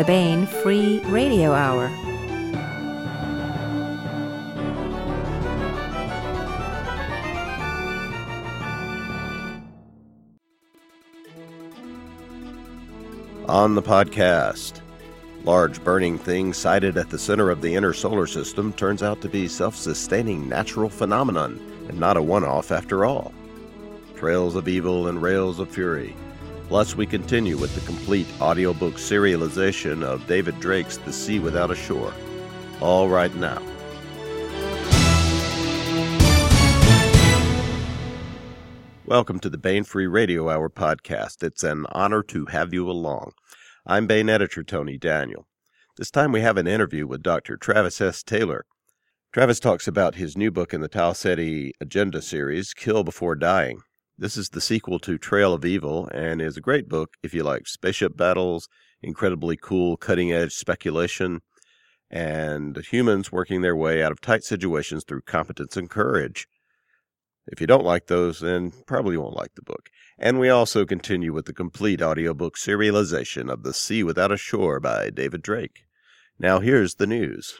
the Baen Free Radio Hour. On the podcast, large burning thing sighted at the center of the inner solar system turns out to be self-sustaining natural phenomenon and not a one-off after all. Trails of Evil and Rails of Fury. Plus, we continue with the complete audiobook serialization of David Drake's The Sea Without a Shore. All right now. Welcome to the Baen Free Radio Hour podcast. It's an honor to have you along. I'm Baen editor Tony Daniel. This time we have an interview with Dr. Travis S. Taylor. Travis talks about his new book in the Tau Ceti Agenda series, Kill Before Dying. This is the sequel to Trail of Evil and is a great book if you like spaceship battles, incredibly cool cutting edge speculation, and humans working their way out of tight situations through competence and courage. If you don't like those, then probably won't like the book. And we also continue with the complete audiobook serialization of The Sea Without a Shore by David Drake. Now here's the news.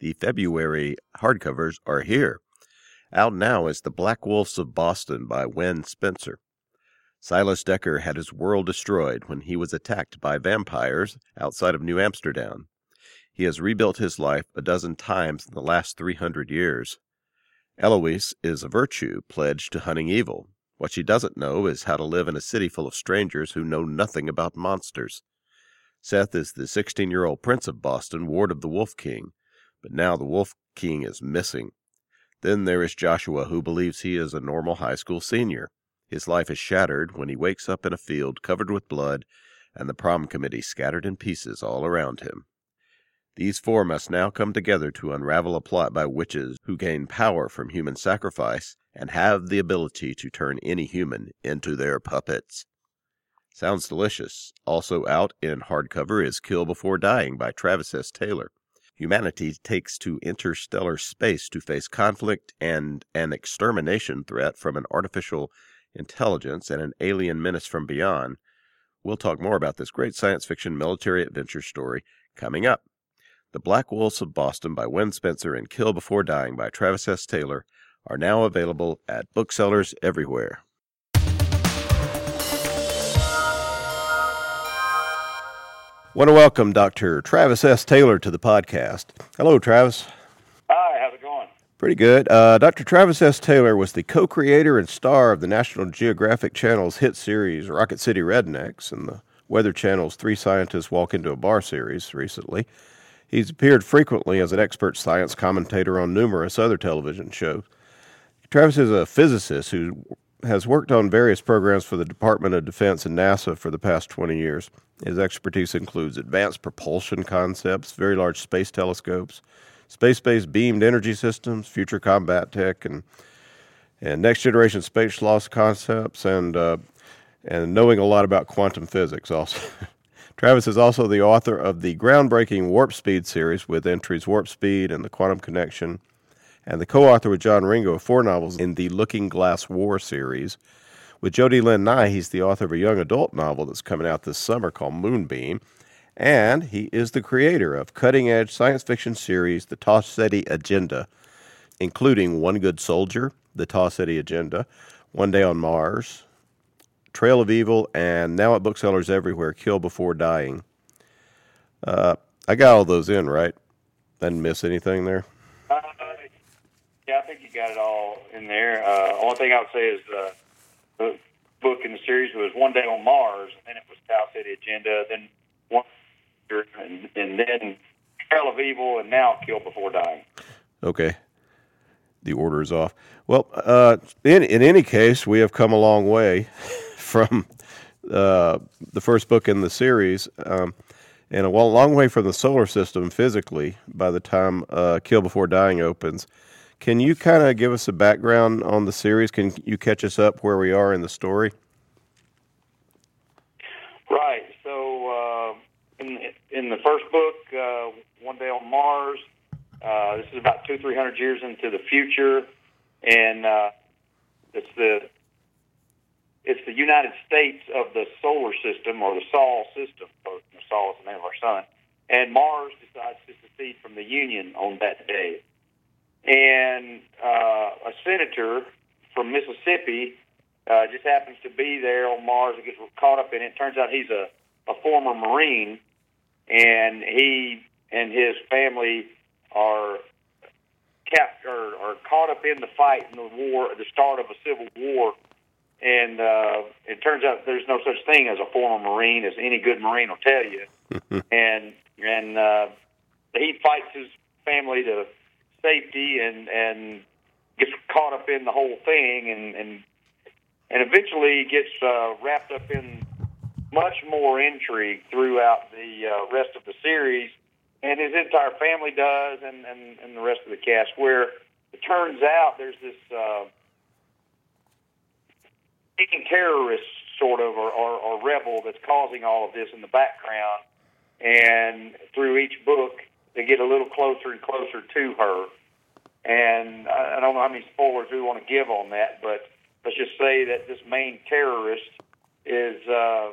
The February hardcovers are here. Out now is The Black Wolves of Boston by Wen Spencer. Silas Decker had his world destroyed when he was attacked by vampires outside of New Amsterdam. He has rebuilt his life a dozen times in the last 300 years. Eloise is a virtue pledged to hunting evil. What she doesn't know is how to live in a city full of strangers who know nothing about monsters. Seth is the 16 year old Prince of Boston, ward of the Wolf King, but now the Wolf King is missing. Then there is Joshua, who believes he is a normal high school senior. His life is shattered when he wakes up in a field covered with blood and the prom committee scattered in pieces all around him. These four must now come together to unravel a plot by witches who gain power from human sacrifice and have the ability to turn any human into their puppets. Sounds delicious. Also out in hardcover is Kill Before Dying by Travis S. Taylor. Humanity takes to interstellar space to face conflict and an extermination threat from an artificial intelligence and an alien menace from beyond. We'll talk more about this great science fiction military adventure story coming up. The Black Wolves of Boston by Wen Spencer and Kill Before Dying by Travis S. Taylor are now available at booksellers everywhere. Want to welcome Dr. Travis S. Taylor to the podcast. Hello, Travis. Hi, how's it going? Pretty good. Uh, Dr. Travis S. Taylor was the co creator and star of the National Geographic Channel's hit series Rocket City Rednecks and the Weather Channel's Three Scientists Walk Into a Bar series recently. He's appeared frequently as an expert science commentator on numerous other television shows. Travis is a physicist who has worked on various programs for the Department of Defense and NASA for the past 20 years. His expertise includes advanced propulsion concepts, very large space telescopes, space based beamed energy systems, future combat tech, and, and next generation space loss concepts, and, uh, and knowing a lot about quantum physics also. Travis is also the author of the groundbreaking Warp Speed series with entries Warp Speed and The Quantum Connection, and the co author with John Ringo of four novels in the Looking Glass War series. With Jody Lynn Nye, he's the author of a young adult novel that's coming out this summer called Moonbeam. And he is the creator of cutting edge science fiction series, The Tau Ceti Agenda, including One Good Soldier, The Tau Ceti Agenda, One Day on Mars, Trail of Evil, and now at booksellers everywhere, Kill Before Dying. Uh, I got all those in, right? I Didn't miss anything there? Uh, yeah, I think you got it all in there. Uh, only thing I would say is uh, the book in the series was One Day on Mars, and then it was Tau Ceti Agenda, then one, and, and then Trail of Evil, and now Kill Before Dying. Okay. The order is off. Well, uh, in in any case, we have come a long way from uh, the first book in the series, um, and a long way from the solar system physically. By the time uh, Kill Before Dying opens, can you kind of give us a background on the series? Can you catch us up where we are in the story? Right. So uh, in in the first book, uh, One Day on Mars, uh, this is about two three hundred years into the future, and uh, it's the it's the United States of the solar system or the Sol system. Sol is the name of our sun. And Mars decides to secede from the Union on that day. And uh, a senator from Mississippi uh, just happens to be there on Mars and gets caught up in it. Turns out he's a, a former Marine, and he and his family are kept or are caught up in the fight in the war, the start of a civil war. And uh, it turns out there's no such thing as a former Marine, as any good Marine will tell you. and and uh, he fights his family to safety and and gets caught up in the whole thing and and and eventually gets uh, wrapped up in much more intrigue throughout the uh, rest of the series, and his entire family does, and, and, and the rest of the cast. Where it turns out there's this uh, terrorist sort of or, or, or rebel that's causing all of this in the background, and through each book they get a little closer and closer to her. And I, I don't know how many spoilers we want to give on that, but let's just say that this main terrorist is uh,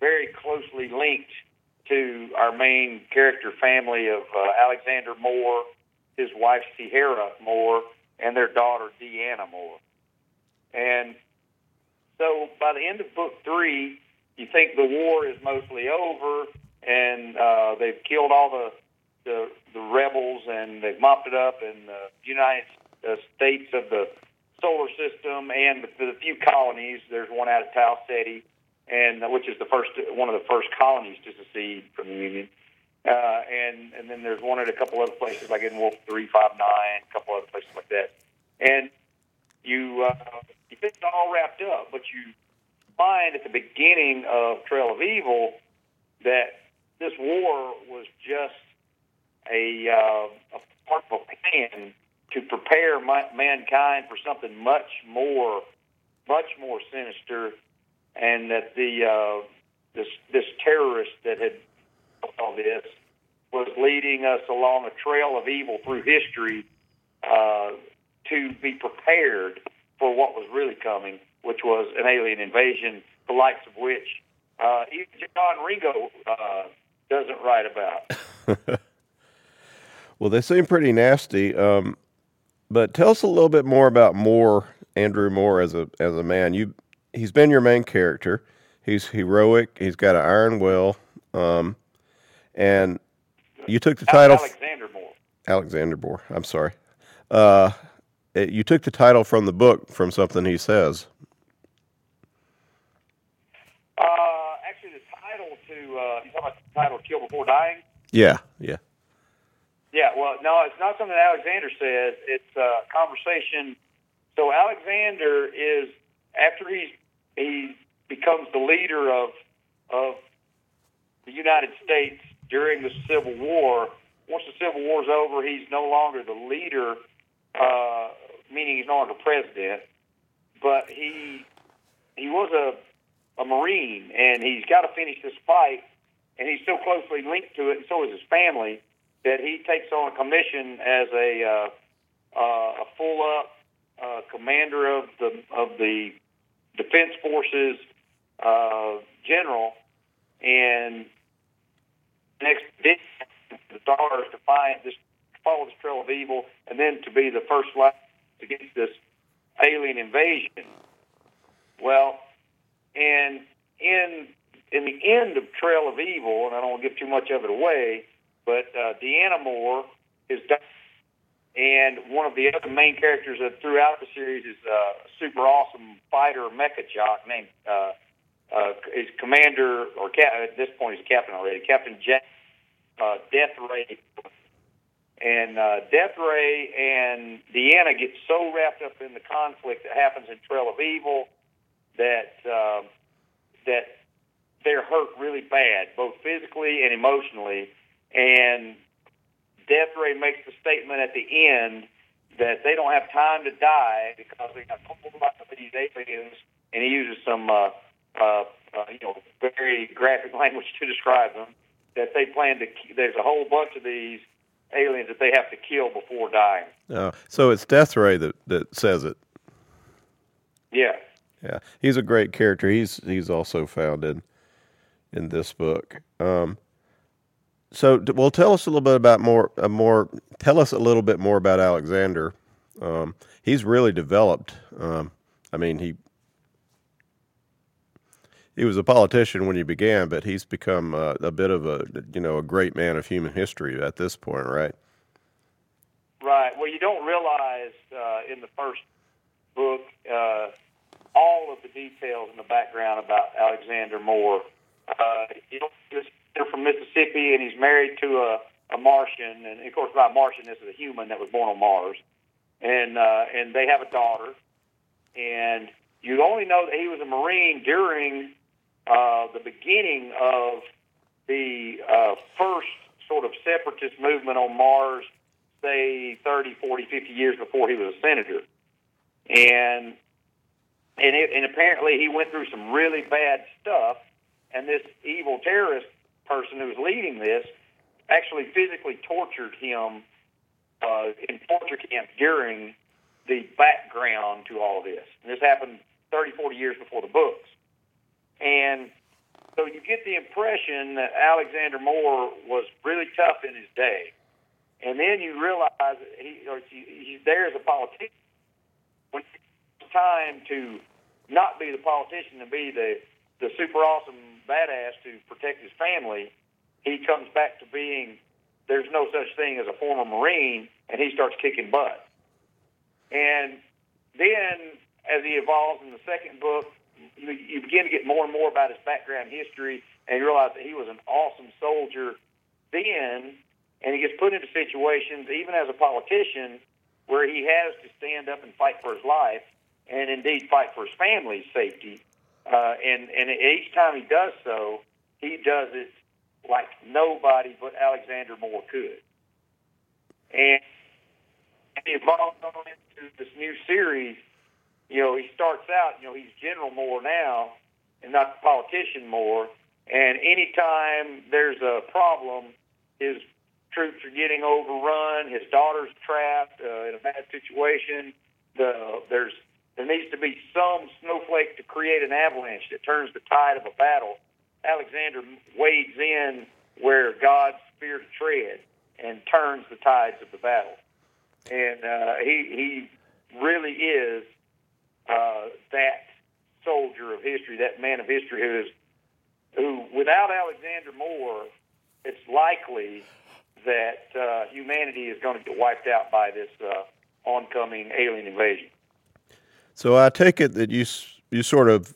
very closely linked to our main character family of uh, Alexander Moore, his wife Sierra Moore, and their daughter Deanna Moore. And so by the end of book three, you think the war is mostly over and uh, they've killed all the, the the rebels and they've mopped it up in the United uh, States of the solar system and the, few colonies. There's one out at Tau Ceti, and uh, which is the first one of the first colonies to secede from the Union. Uh, and and then there's one at a couple other places like in Wolf three five nine, a couple other places like that. And you uh, you think it's all wrapped up, but you find at the beginning of Trail of Evil that this war was just a, uh, a part of a plan to prepare my, mankind for something much more, much more sinister, and that the uh, this this terrorist that had all this was leading us along a trail of evil through history uh, to be prepared for what was really coming, which was an alien invasion, the likes of which uh, even John Ringo uh, doesn't write about. well, they seem pretty nasty. Um, but tell us a little bit more about Moore, Andrew Moore, as a as a man. You he's been your main character. He's heroic. He's got an iron will, um, and you took the title. Alexander Moore. Alexander Moore. I'm sorry. Uh, it, you took the title from the book from something he says. Uh, actually, the title to uh, you talking about the title "Kill Before Dying." Yeah, yeah. Yeah, well, no, it's not something Alexander says. It's a conversation. So Alexander is after he he becomes the leader of of the United States during the Civil War. Once the Civil War is over, he's no longer the leader, uh, meaning he's no longer president. But he he was a a Marine, and he's got to finish this fight, and he's so closely linked to it, and so is his family that he takes on a commission as a uh, uh, a full up uh, commander of the of the defense forces uh, general, and next the stars to find this follow this trail of evil, and then to be the first line against this alien invasion. Well, and in in the end of Trail of Evil, and I don't want to give too much of it away, but uh, Deanna Moore is. And one of the other main characters that throughout the series is uh, a super awesome fighter mecha jock named uh, uh, is Commander or cap- at this point he's captain already, Captain Jack uh, Death Ray. And uh, Death Ray and Deanna get so wrapped up in the conflict that happens in Trail of Evil that uh, that they're hurt really bad, both physically and emotionally and Death Ray makes the statement at the end that they don't have time to die because they got pulled by some of these aliens, and he uses some, uh, uh, uh, you know, very graphic language to describe them. That they plan to. There's a whole bunch of these aliens that they have to kill before dying. Oh, so it's Death Ray that that says it. Yeah. yeah. He's a great character. He's he's also found in in this book. Um, so, well, tell us a little bit about more, uh, more. Tell us a little bit more about Alexander. Um, he's really developed. Um, I mean, he he was a politician when he began, but he's become uh, a bit of a you know a great man of human history at this point, right? Right. Well, you don't realize uh, in the first book uh, all of the details in the background about Alexander Moore. Uh, you know, they're from Mississippi, and he's married to a, a Martian, and of course, by Martian, this is a human that was born on Mars, and uh, and they have a daughter, and you only know that he was a Marine during uh, the beginning of the uh, first sort of separatist movement on Mars, say 30, 40, 50 years before he was a senator. And and, it, and apparently he went through some really bad stuff. And this evil terrorist person who was leading this actually physically tortured him uh, in torture camps during the background to all of this. And this happened 30, 40 years before the books. And so you get the impression that Alexander Moore was really tough in his day. And then you realize he, or he's there as a politician. When it's time to not be the politician and be the, the super awesome badass to protect his family, he comes back to being there's no such thing as a former Marine, and he starts kicking butt. And then, as he evolves in the second book, you, you begin to get more and more about his background history, and you realize that he was an awesome soldier then, and he gets put into situations, even as a politician, where he has to stand up and fight for his life, and indeed fight for his family's safety. Uh, and and each time he does so, he does it like nobody but Alexander Moore could. And, and he evolved on into this new series you know, he starts out, you know, he's General Moore now and not the politician Moore. And anytime there's a problem, his troops are getting overrun, his daughter's trapped uh, in a bad situation. The, there's there needs to be some snowflake to create an avalanche that turns the tide of a battle. Alexander wades in where God's fear to tread and turns the tides of the battle. And uh, he he really is uh, that soldier of history, that man of history who is who, without Alexander Moore, it's likely that uh, humanity is going to get wiped out by this uh, oncoming alien invasion. So I take it that you you sort of,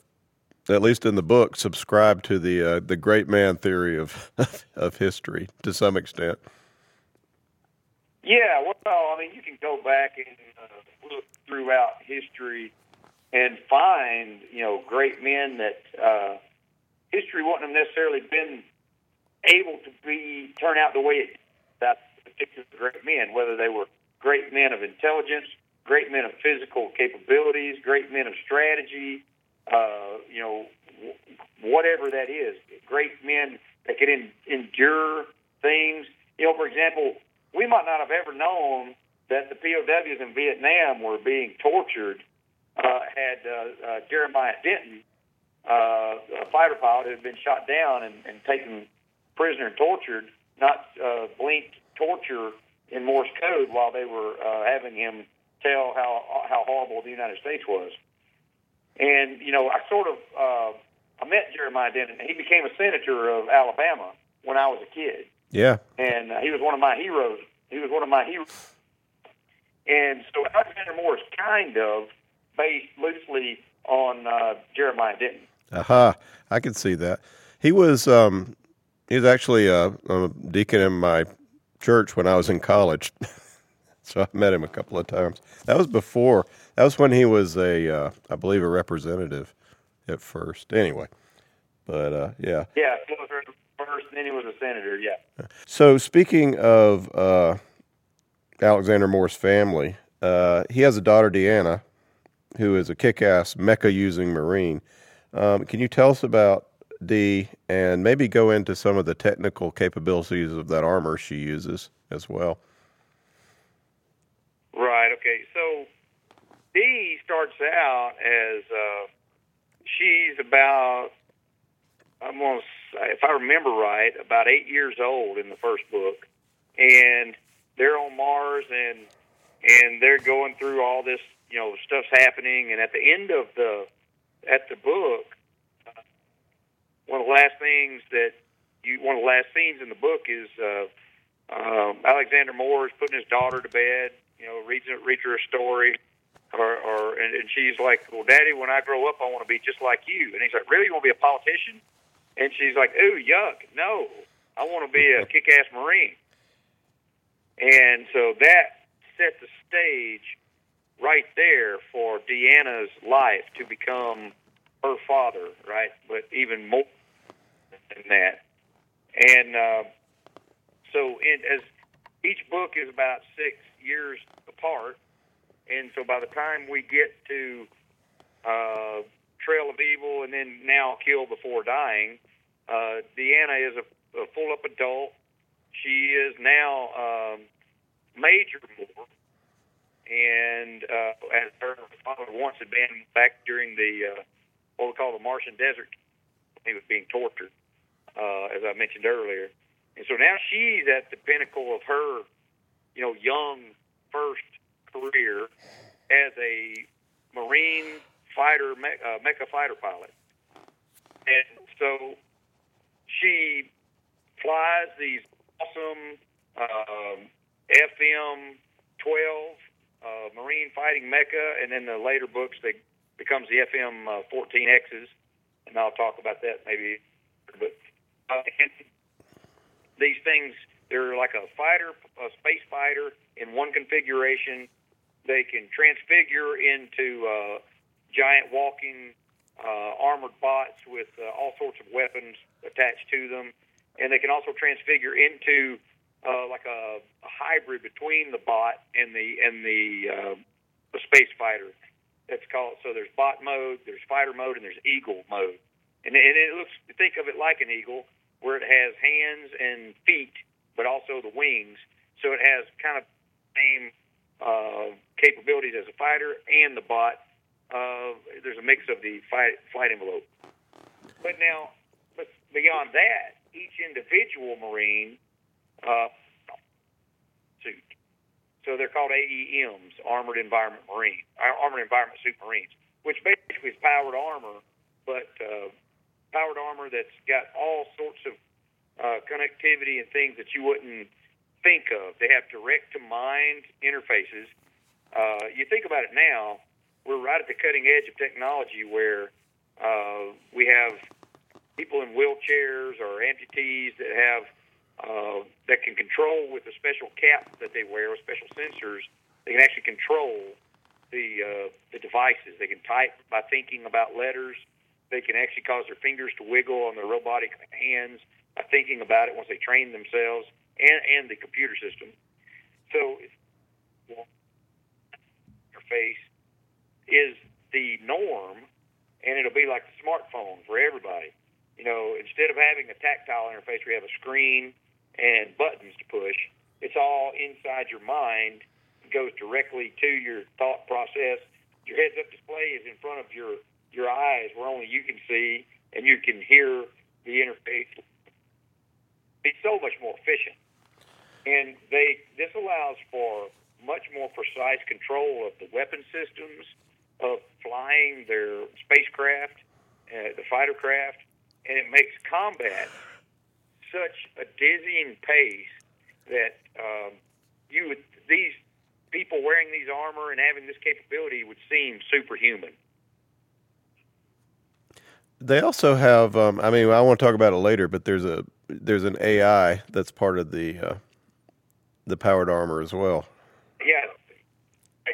at least in the book, subscribe to the uh, the great man theory of of history to some extent. Yeah, well, I mean, you can go back and uh, look throughout history and find you know great men that uh, history wouldn't have necessarily been able to be turn out the way it that particular great men, whether they were great men of intelligence, great men of physical capabilities, great men of strategy, uh, you know, whatever that is, great men that could in, endure things. You know, for example, we might not have ever known that the POWs in Vietnam were being tortured uh, had uh, uh, Jeremiah Denton, uh, a fighter pilot who had been shot down and, and taken prisoner and tortured, not uh, blinked torture in Morse code while they were uh, having him tell how how horrible the United States was. And you know, I sort of uh, I met Jeremiah Denton. He became a senator of Alabama when I was a kid. Yeah, and uh, he was one of my heroes. He was one of my heroes. And so Alexander Moore is kind of based loosely on uh, Jeremiah Denton. Aha, I can see that. He was um, he was actually a, a deacon in my church when I was in college, so I met him a couple of times. That was before. That was when he was a, uh, I believe, a representative at first. Anyway, but uh, yeah. Yeah, he was first, and then he was a senator. Yeah. So speaking of uh, Alexander Moore's family, uh, he has a daughter, Deanna, who is a kick-ass mecha-using Marine. Um, can you tell us about Dee and maybe go into some of the technical capabilities of that armor she uses as well? Dee starts out as uh, she's about almost, if I remember right, about eight years old in the first book, and they're on Mars and and they're going through all this, you know, stuff's happening, and at the end of the at the book, uh, one of the last things that you one of the last scenes in the book is uh, um, Alexander Moore is putting his daughter to bed, you know, reads reads her a story, or, or and, and she's like, "Well, Daddy, when I grow up, I want to be just like you." And he's like, "Really? You want to be a politician?" And she's like, "Ooh, yuck! No, I want to be a kick-ass Marine." And so that set the stage right there for Deanna's life to become her father, right? But even more than that. And uh, so, in, as each book is about six years apart, and so by the time we get to uh, Trail of Evil and then now Kill Before Dying, uh, Deanna is a, a full up adult. She is now um, Major Moore, and uh, as her father once had been back during the uh, what we call the Martian desert, he was being tortured, uh, as I mentioned earlier. And so now she's at the pinnacle of her, you know, young first career as a Marine fighter, me- uh, mecha fighter pilot. And so she flies these awesome um, FM 12 uh, Marine fighting mecha, and then the later books they becomes the FM uh, 14Xs, and I'll talk about that maybe. But uh, these things, they're like a fighter, a space fighter in one configuration. They can transfigure into uh, giant walking uh, armored bots with uh, all sorts of weapons attached to them, and they can also transfigure into uh, like a, a hybrid between the bot and the and the uh, the space fighter. That's called. So there's bot mode, there's fighter mode, and there's eagle mode. And, and it looks. Think of it like an eagle, where it has hands and feet, but also the wings. So it has kind of same uh, capabilities as a fighter and the bot. Uh, there's a mix of the fight, flight envelope. But now, but beyond that, each individual Marine uh, suit. So they're called AEMs, Armored Environment Marine, uh, Armored Environment Suit Marines, which basically is powered armor, but uh, powered armor that's got all sorts of uh, connectivity and things that you wouldn't think of. They have direct to mind interfaces. Uh, you think about it now, we're right at the cutting edge of technology where uh, we have people in wheelchairs or amputees that have uh, that can control with a special cap that they wear with special sensors. They can actually control the uh, the devices. They can type by thinking about letters. They can actually cause their fingers to wiggle on their robotic hands by thinking about it once they train themselves and and the computer system. So, interface is the norm, and it'll be like the smartphone for everybody. You know, instead of having a tactile interface, we have a screen and buttons to push. It's all inside your mind. It goes directly to your thought process. Your heads-up display is in front of your your eyes, where only you can see, and you can hear the interface. It's so much more efficient, and they this allows for much more precise control of the weapon systems, of flying their spacecraft, uh, the fighter craft, and it makes combat such a dizzying pace that um, you would these people wearing these armor and having this capability would seem superhuman. They also have. Um, I mean, I want to talk about it later, but there's a there's an AI that's part of the uh, the powered armor as well. Yeah,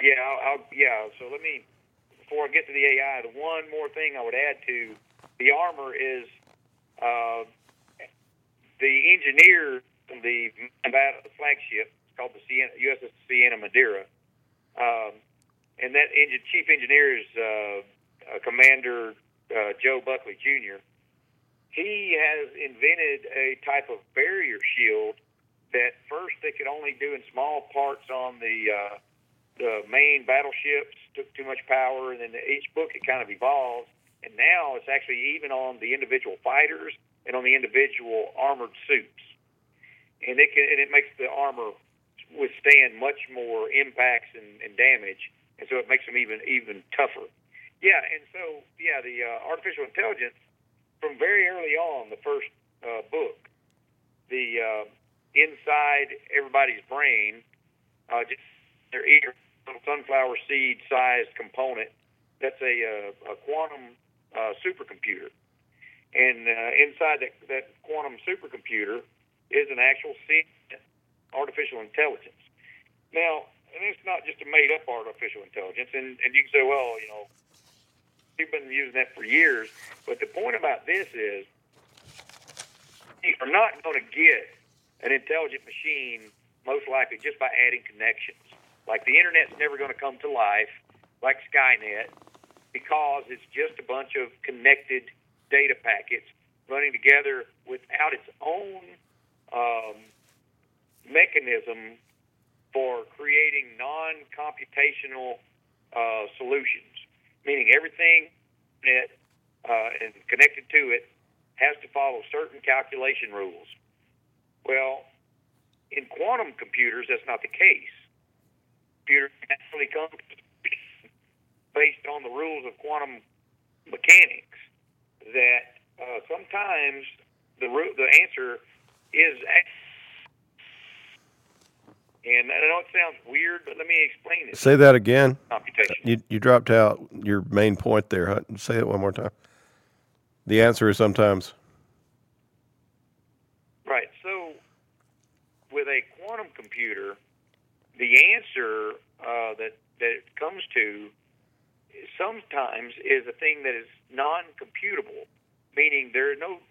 yeah, I'll, I'll, yeah. So let me before I get to the AI, the one more thing I would add to the armor is uh, the engineer from the flagship, it's called the Sienna, USS Sienna Madira, um, and that engine, chief engineer is uh, Commander uh, Joe Buckley Jr. He has invented a type of barrier shield that first they could only do in small parts on the uh, the main battleships. Took too much power, and then each book it kind of evolves. and now it's actually even on the individual fighters and on the individual armored suits, and it can and it makes the armor withstand much more impacts and, and damage, and so it makes them even even tougher. Yeah, and so yeah, the uh, artificial intelligence from very early on, the first uh, book, the uh, inside everybody's brain, uh, just their ear, little sunflower seed sized component. That's a, uh, a quantum uh, supercomputer, and uh, inside that, that quantum supercomputer is an actual artificial intelligence. Now, and it's not just a made up artificial intelligence, and, and you can say, well, you know, we've been using that for years. But the point about this is you are not going to get an intelligent machine most likely just by adding connections. Like the internet's never going to come to life like Skynet because it's just a bunch of connected data packets running together without its own um, mechanism for creating non-computational uh, solutions meaning everything that uh, and connected to it has to follow certain calculation rules. Well, in quantum computers, that's not the case. Computers actually come based on the rules of quantum mechanics. That uh, sometimes the the answer is and I know it sounds weird, but let me explain it. Say that again. Computation. You you dropped out your main point there. Say it one more time. The answer is sometimes. Right. So, with a quantum computer, the answer uh, that that it comes to sometimes is a thing that is non-computable, meaning there are no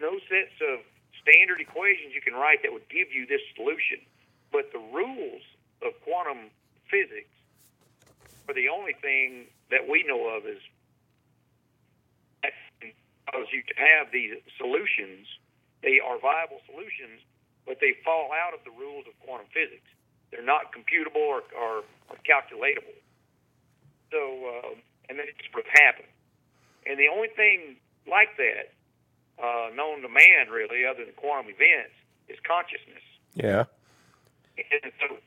no sets of standard equations you can write that would give you this solution. But the rules of quantum physics are the only thing that we know of is because you have these solutions, they are viable solutions, but they fall out of the rules of quantum physics. They're not computable or, or, or calculatable. So, uh, and then it just would happen. And the only thing like that uh, known to man, really, other than quantum events, is consciousness. Yeah. And so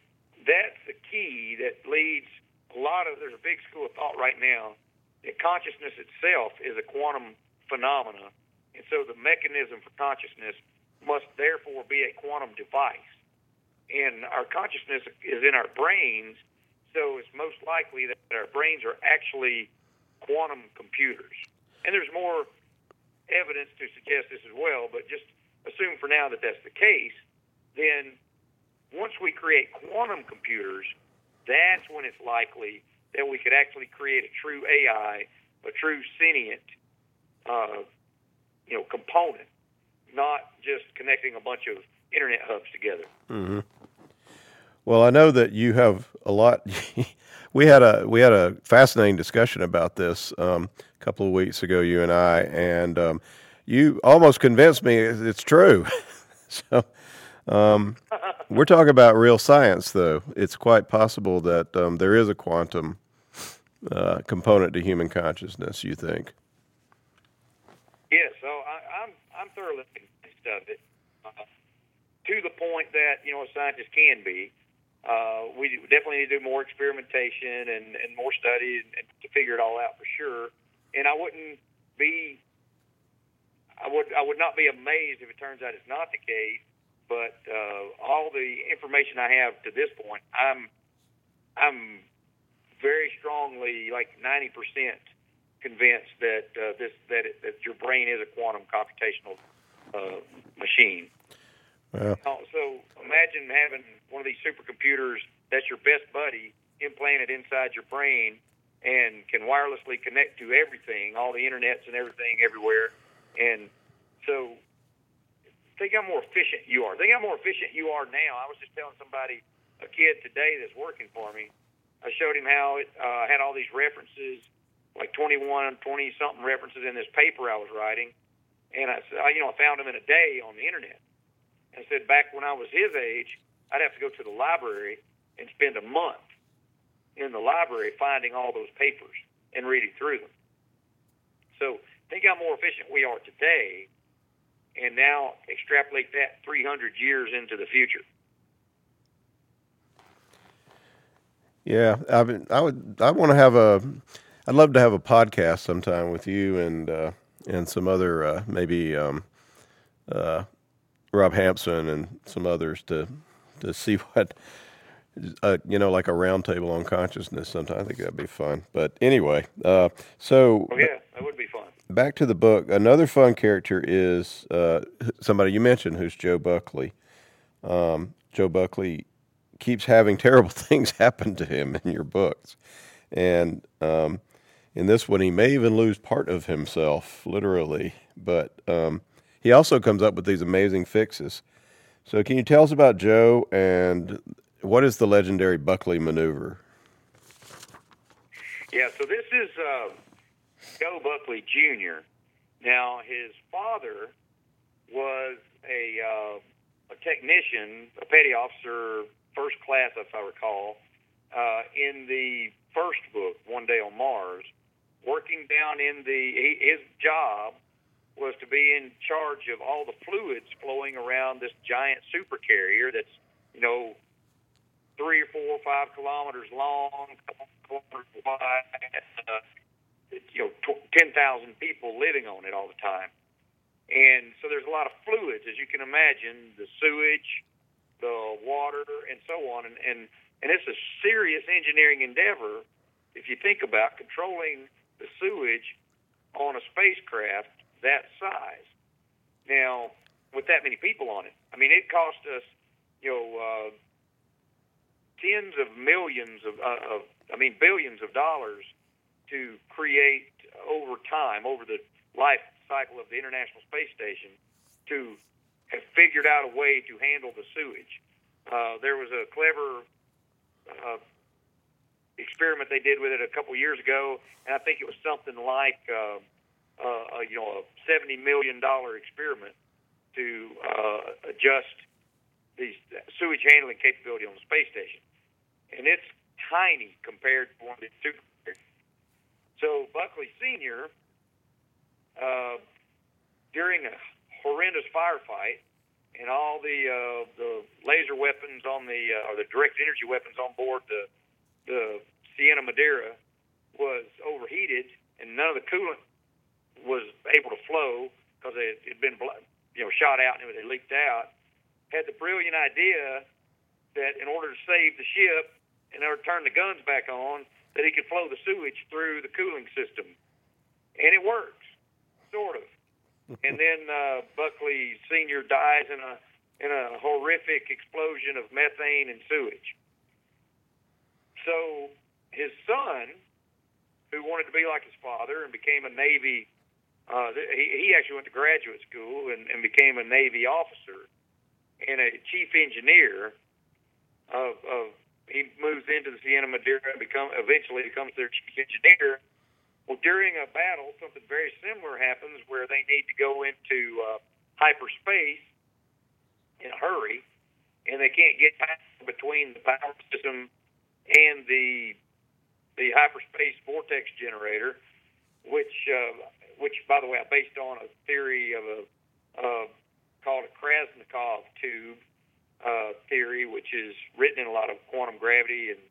that's the key that leads a lot of, there's a big school of thought right now that consciousness itself is a quantum phenomena. And so the mechanism for consciousness must therefore be a quantum device. And our consciousness is in our brains, so it's most likely that our brains are actually quantum computers. And there's more evidence to suggest this as well, but just assume for now that that's the case, then once we create quantum computers, that's when it's likely that we could actually create a true AI, a true sentient, uh, you know, component, not just connecting a bunch of internet hubs together. Mm-hmm. Well, I know that you have a lot. we had a we had a fascinating discussion about this um, a couple of weeks ago, you and I, and um, you almost convinced me it's true. so um, we're talking about real science, though. It's quite possible that um, there is a quantum uh, component to human consciousness. You think? Yes. So I, am I'm, I'm thoroughly convinced of it, uh, to the point that you know a scientist can be. Uh, we definitely need to do more experimentation and, and more study and, to figure it all out for sure. And I wouldn't be, I would, I would not be amazed if it turns out it's not the case but uh, all the information I have to this point, I'm I'm very strongly, like ninety percent, convinced that uh, this that it, that your brain is a quantum computational uh, machine. Yeah. So imagine having one of these supercomputers that's your best buddy implanted inside your brain and can wirelessly connect to everything, all the internets and everything everywhere. And so think how more efficient you are. Think how more efficient you are now. I was just telling somebody, a kid today that's working for me, I showed him how it uh, had all these references, like 21, 20 something references in this paper I was writing. And I said, you know, I found him in a day on the internet. And I said, back when I was his age, I'd have to go to the library and spend a month in the library finding all those papers and reading through them. So think how more efficient we are today, and now extrapolate that 300 years into the future. Yeah, I mean, I would, I want to have a, I'd love to have a podcast sometime with you and uh, and some other uh, maybe um, uh, Rob Hampson and some others to to see what uh, you know, like a roundtable on consciousness. Sometimes I think that'd be fun. But anyway, uh, so oh, yeah, that would be fun. Back to the book. Another fun character is uh, somebody you mentioned, who's Joe Buckley. Um, Joe Buckley keeps having terrible things happen to him in your books, and um, in this one, he may even lose part of himself, literally. But um, he also comes up with these amazing fixes. So, can you tell us about Joe and what is the legendary Buckley maneuver? Yeah, so this is uh, Joe Buckley Jr. Now, his father was a uh, a technician, a petty officer, first class, if I recall, uh, in the first book, One Day on Mars, working down in the his job was to be in charge of all the fluids flowing around this giant supercarrier that's you know three or four or five kilometers long, kilometers wide, uh, you know, t- 10,000 people living on it all the time. And so there's a lot of fluids, as you can imagine, the sewage, the water, and so on. And, and, and it's a serious engineering endeavor if you think about controlling the sewage on a spacecraft that size. Now, with that many people on it, I mean, it cost us, you know, uh, tens of millions of, uh, of, I mean, billions of dollars to create over time, over the life cycle of the International Space Station, to have figured out a way to handle the sewage. Uh, there was a clever uh, experiment they did with it a couple years ago, and I think it was something like, uh, uh, you know, a seventy million dollar experiment to uh, adjust the sewage handling capability on the space station and it's tiny compared to one of the super. So Buckley Senior, uh, during a horrendous firefight, and all the uh, the laser weapons on the uh, or the direct energy weapons on board the the Sienna Madira was overheated, and none of the coolant was able to flow because it had been you know shot out and it leaked out. Had the brilliant idea that in order to save the ship, and or turn the guns back on, that he could flow the sewage through the cooling system, and it works, sort of. and then uh, Buckley Senior dies in a in a horrific explosion of methane and sewage. So his son, who wanted to be like his father and became a Navy, uh, he, he actually went to graduate school and, and became a Navy officer and a chief engineer of, of he moves into the Sienna Madira and become eventually becomes their chief engineer. Well, during a battle, something very similar happens where they need to go into uh, hyperspace in a hurry, and they can't get between the power system and the the hyperspace vortex generator, which uh, which by the way I based on a theory of a uh, called a Krasnikov tube uh, theory, which is written in a lot of quantum gravity and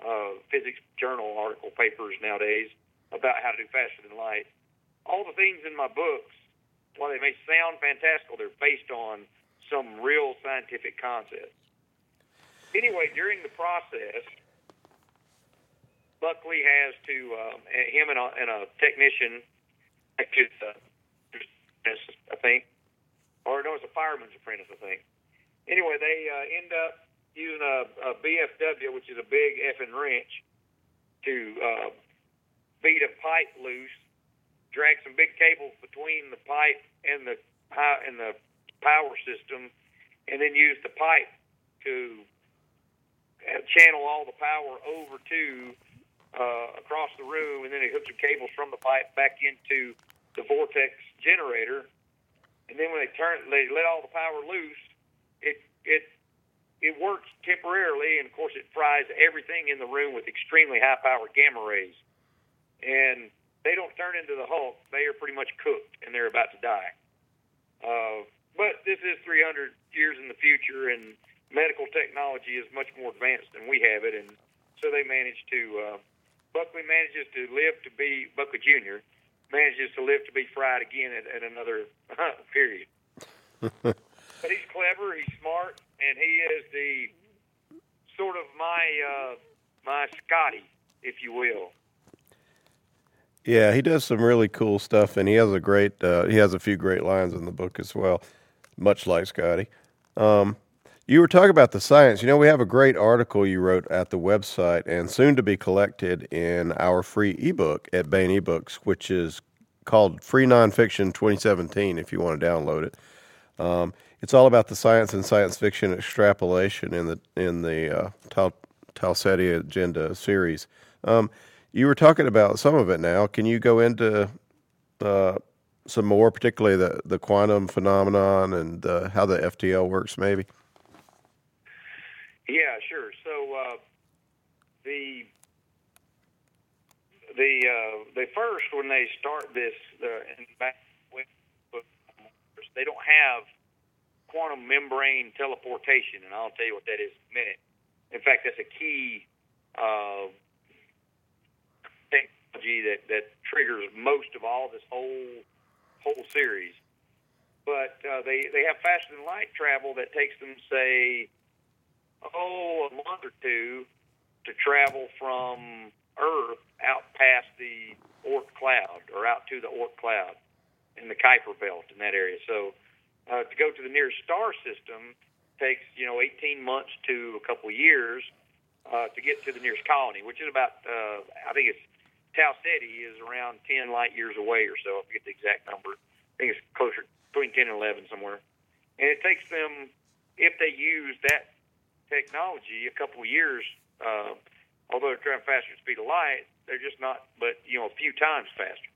uh, physics journal article papers nowadays about how to do faster than light. All the things in my books, while they may sound fantastical, they're based on some real scientific concepts. Anyway, during the process, Buckley has to um, him and a, and a technician, uh, I think, or no, it's a fireman's apprentice, I think. Anyway, they uh, end up using a, a BFW, which is a big effing wrench, to uh, beat a pipe loose, drag some big cables between the pipe and the and the power system, and then use the pipe to uh, channel all the power over to uh, across the room, and then they hook some cables from the pipe back into the vortex generator. And then when they turn, they let all the power loose, it it it works temporarily, and of course, it fries everything in the room with extremely high power gamma rays. And they don't turn into the Hulk. They are pretty much cooked and they're about to die. Uh, but this is 300 years in the future, and medical technology is much more advanced than we have it, and so they managed to. Uh, Buckley manages to live to be Buckley Jr. manages to live to be fried again at, at another period. but he's clever, he's smart, and he is the sort of my uh, my Scotty, if you will. Yeah, he does some really cool stuff, and he has a great uh, he has a few great lines in the book as well, much like Scotty. Um, you were talking about the science. You know, we have a great article you wrote at the website and soon to be collected in our free ebook at Baen eBooks, which is called Free Nonfiction 2017. If you want to download it, um, it's all about the science and science fiction extrapolation in the in the uh, Tal- Tau Ceti Agenda series. Um, you were talking about some of it now. Can you go into uh, some more, particularly the, the quantum phenomenon and uh, how the FTL works, maybe? Yeah, sure. So uh, the the uh, they first when they start this uh, back they don't have quantum membrane teleportation, and I'll tell you what that is in a minute. In fact, that's a key uh, technology that that triggers most of all this whole whole series. But uh, they they have faster than light travel that takes them say oh, a month or two to travel from Earth out past the Oort cloud or out to the Oort cloud in the Kuiper belt in that area. So uh, to go to the nearest star system takes you know 18 months to a couple years uh, to get to the nearest colony, which is about uh, I think it's Tau Ceti is around 10 light years away or so. I forget the exact number. I think it's closer between 10 and 11 somewhere. And it takes them, if they use that technology a couple of years. Uh, although they're traveling faster than the speed of light, they're just not, but you know, a few times faster.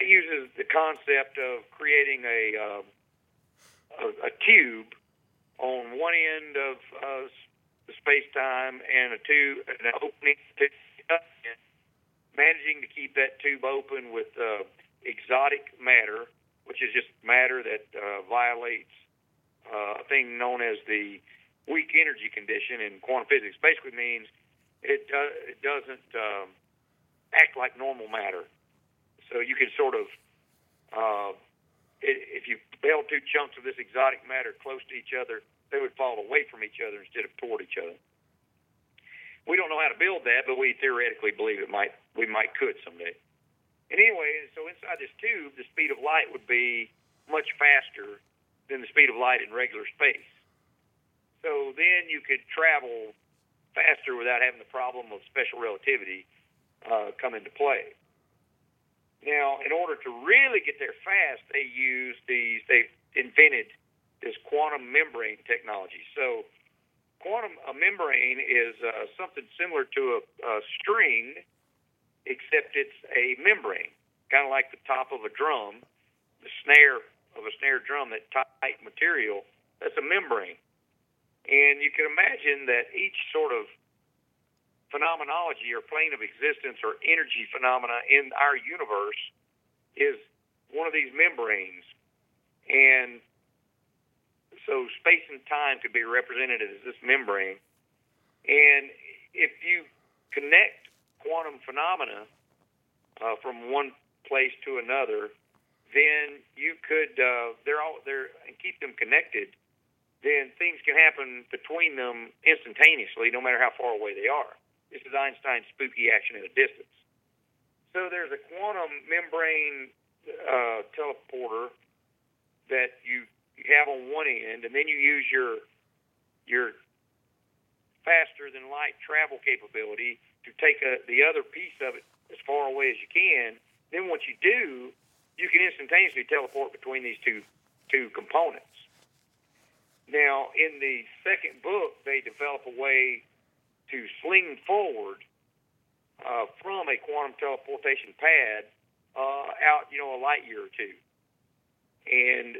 It uses the concept of creating a uh, a, a tube on one end of uh, the space time and a tube, an opening to managing to keep that tube open with uh, exotic matter, which is just matter that uh, violates uh, a thing known as the weak energy condition in quantum physics. Basically means it, uh, it doesn't um, act like normal matter. So you can sort of, uh, it, if you held two chunks of this exotic matter close to each other, they would fall away from each other instead of toward each other. We don't know how to build that, but we theoretically believe it might we might could someday. And anyway, so inside this tube, the speed of light would be much faster than the speed of light in regular space. So then you could travel faster without having the problem of special relativity uh, come into play. Now, in order to really get there fast, they used these, they invented this quantum membrane technology. So, quantum a membrane is uh, something similar to a, a string, except it's a membrane, kind of like the top of a drum. The snare of a snare drum, that tight material, that's a membrane. And you can imagine that each sort of phenomenology or plane of existence or energy phenomena in our universe is one of these membranes. And so space and time could be represented as this membrane. And if you connect quantum phenomena uh, from one place to another, then you could uh, they're all there and keep them connected. Then things can happen between them instantaneously, no matter how far away they are. This is Einstein's spooky action at a distance. So there's a quantum membrane uh, teleporter that you, you have on one end, and then you use your your faster than light travel capability to take a, the other piece of it as far away as you can. Then what you do you can instantaneously teleport between these two two components. Now, in the second book, they develop a way to sling forward uh, from a quantum teleportation pad uh, out, you know, a light year or two, and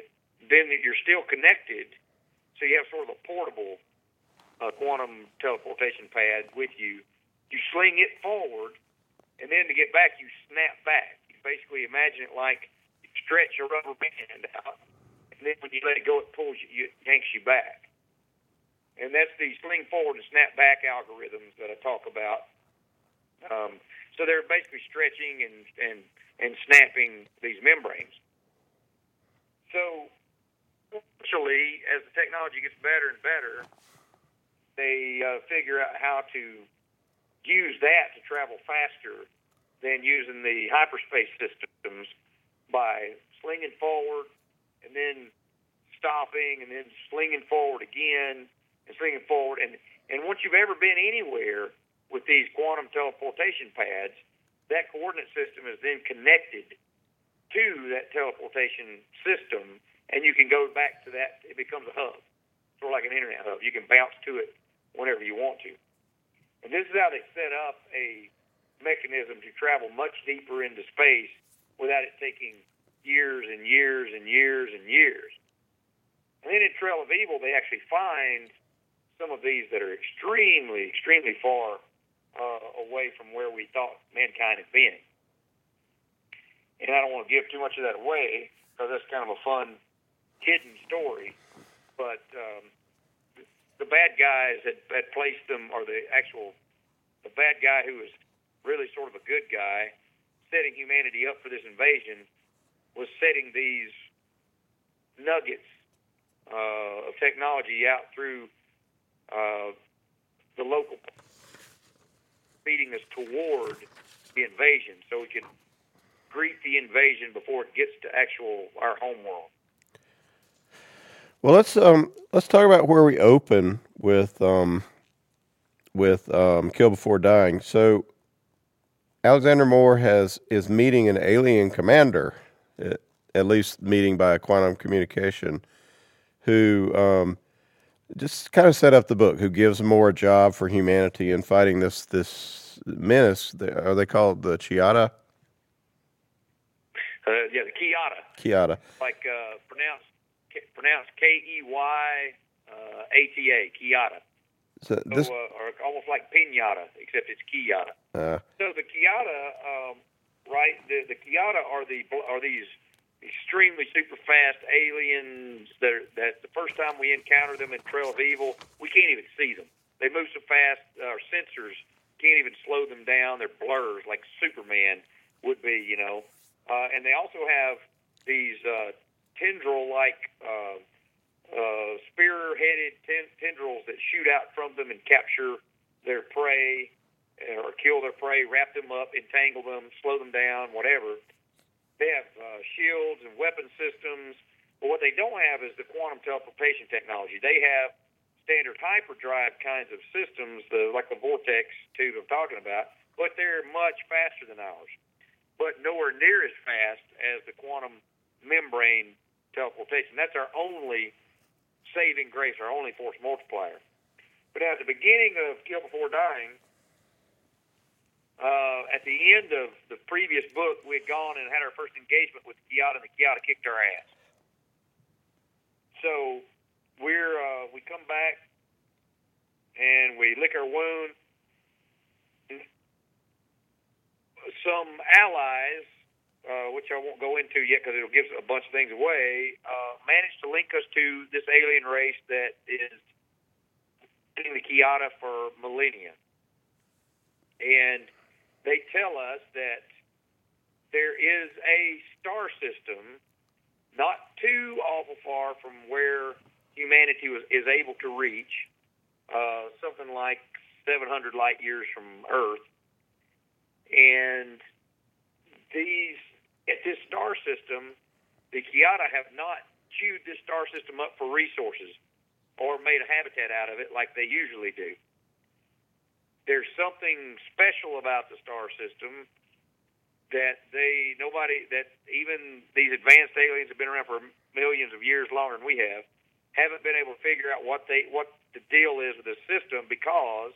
then you're still connected. So you have sort of a portable uh, quantum teleportation pad with you. You sling it forward and then to get back, you snap back. Basically imagine it like you stretch a rubber band out, and then when you let it go, it pulls you, it yanks you back. And that's the sling forward and snap back algorithms that I talk about. Um, so they're basically stretching and, and, and snapping these membranes. So eventually, as the technology gets better and better, they uh, figure out how to use that to travel faster than using the hyperspace systems by slinging forward and then stopping and then slinging forward again and slinging forward. And, and once you've ever been anywhere with these quantum teleportation pads, that coordinate system is then connected to that teleportation system, and you can go back to that. It becomes a hub, sort of like an internet hub. You can bounce to it whenever you want to. And this is how they set up a mechanism to travel much deeper into space without it taking years and years and years and years. And then in Trail of Evil, they actually find some of these that are extremely, extremely far uh, away from where we thought mankind had been and I don't want to give too much of that away because that's kind of a fun hidden story. But um, the bad guys had, had placed them, or the actual the bad guy who was really sort of a good guy, setting humanity up for this invasion, was setting these nuggets uh, of technology out through uh, the local, feeding us toward the invasion, so we could greet the invasion before it gets to actual our home world. Well, let's um let's talk about where we open with um with um Kill Before Dying. So Alexander Moore has is meeting an alien commander, at least meeting by a quantum communication, who um, just kind of set up the book. Who gives Moore a job for humanity in fighting this this menace? Are they called the Chiata? Uh, yeah, the Keyada. Keyada. Like uh, pronounced pronounced K E Y uh, A T A. Keyada. So this, so, uh, or almost like pinata, except it's Keyada. Uh, so the Keyada, um, right? The the Keyada are the are these extremely super fast aliens that are, that the first time we encounter them in Trail of Evil, we can't even see them. They move so fast, our sensors can't even slow them down. They're blurs like Superman would be, you know. Uh, and they also have these uh, tendril-like, uh, uh, spear-headed ten- tendrils that shoot out from them and capture their prey uh, or kill their prey, wrap them up, entangle them, slow them down, whatever. They have uh, shields and weapon systems, but what they don't have is the quantum teleportation technology. They have standard hyperdrive kinds of systems, the, like the Vortex tube I'm talking about, but they're much faster than ours but nowhere near as fast as the quantum membrane teleportation. That's our only saving grace, our only force multiplier. But at the beginning of Kill Before Dying, uh, at the end of the previous book, we had gone and had our first engagement with Keyada, and the Keyada kicked our ass. So we're uh, we come back and we lick our wound, some allies, uh, which I won't go into yet because it'll give a bunch of things away, uh, managed to link us to this alien race that is in the Keyada for millennia. And they tell us that there is a star system not too awful far from where humanity was, is able to reach, uh, something like 700 light years from Earth and these at this star system, the Keyada have not chewed this star system up for resources or made a habitat out of it like they usually do. There's something special about the star system that they nobody that even these advanced aliens have been around for millions of years longer than we have haven't been able to figure out what they what the deal is with the system because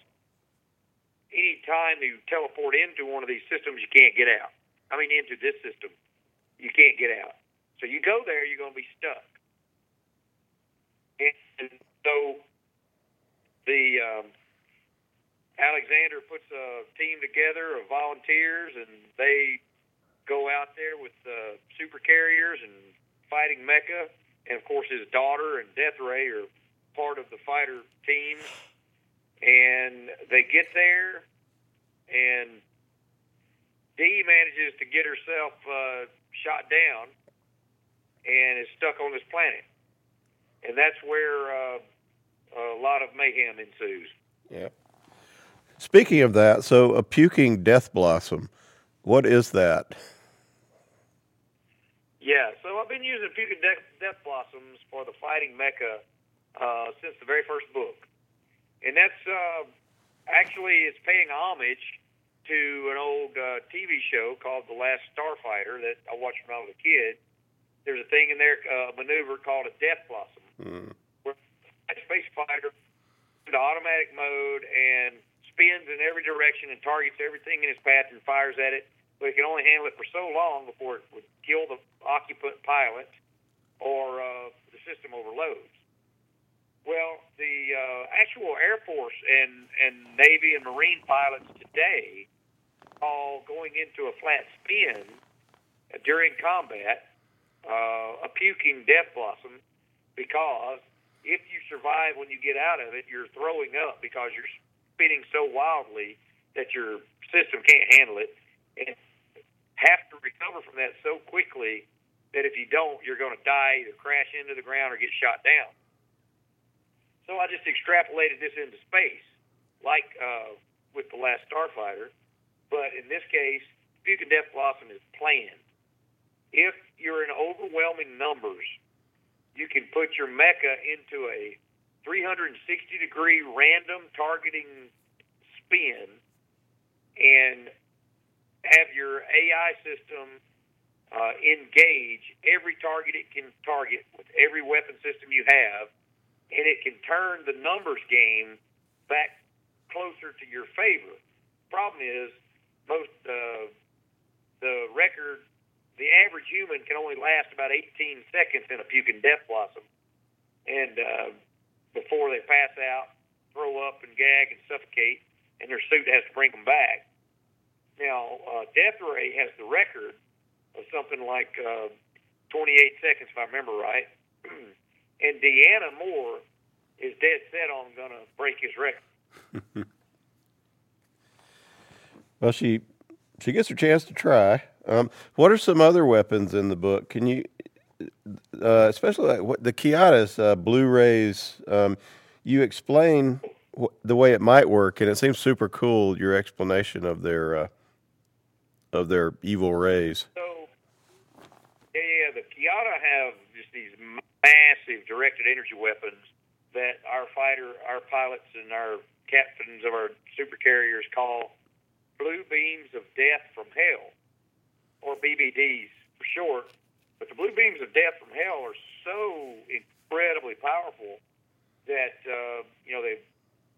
any time you teleport into one of these systems, you can't get out. I mean, into this system, you can't get out. So you go there, you're going to be stuck. And so the um, Alexander puts a team together of volunteers, and they go out there with uh, super carriers and fighting mecha. And of course, his daughter and Death Ray are part of the fighter team. And they get there, and Dee manages to get herself uh, shot down and is stuck on this planet. And that's where uh, a lot of mayhem ensues. Yeah. Speaking of that, so a puking death blossom, what is that? Yeah, so I've been using puking death, death blossoms for the fighting mecha uh, since the very first book, and that's uh, actually it's paying homage to an old uh, TV show called The Last Starfighter that I watched when I was a kid. There's a thing in there, uh, a maneuver called a death blossom, Mm. where a space fighter into automatic mode and spins in every direction and targets everything in his path and fires at it. But it can only handle it for so long before it would kill the occupant pilot or uh, the system overloads. Well, the uh, actual Air Force and, and Navy and Marine pilots today call going into a flat spin during combat uh, a puking death blossom because if you survive when you get out of it, you're throwing up because you're spinning so wildly that your system can't handle it and have to recover from that so quickly that if you don't, you're going to die, either crash into the ground or get shot down. So I just extrapolated this into space, like uh, with the last Starfighter, but in this case, and Death Blossom is planned. If you're in overwhelming numbers, you can put your mecha into a 360 degree random targeting spin and have your AI system uh, engage every target it can target with every weapon system you have, and it can turn the numbers game back closer to your favor. Problem is, most uh, the record, the average human can only last about 18 seconds in a puking death blossom, and uh, before they pass out, throw up, and gag and suffocate, and their suit has to bring them back. Now, uh, Death Ray has the record of something like uh, 28 seconds, if I remember right. and Deanna Moore is dead set on going to break his record. Well, she she gets her chance to try. Um, what are some other weapons in the book? Can you, uh, especially like what the Kiata's uh, blue rays? Um, you explain wh- the way it might work, and it seems super cool. Your explanation of their uh, of their evil rays. So, yeah, the Kiata have just these massive directed energy weapons that our fighter, our pilots, and our captains of our super carriers call blue beams of death from hell, or BBDs for short. But the blue beams of death from hell are so incredibly powerful that uh, you know they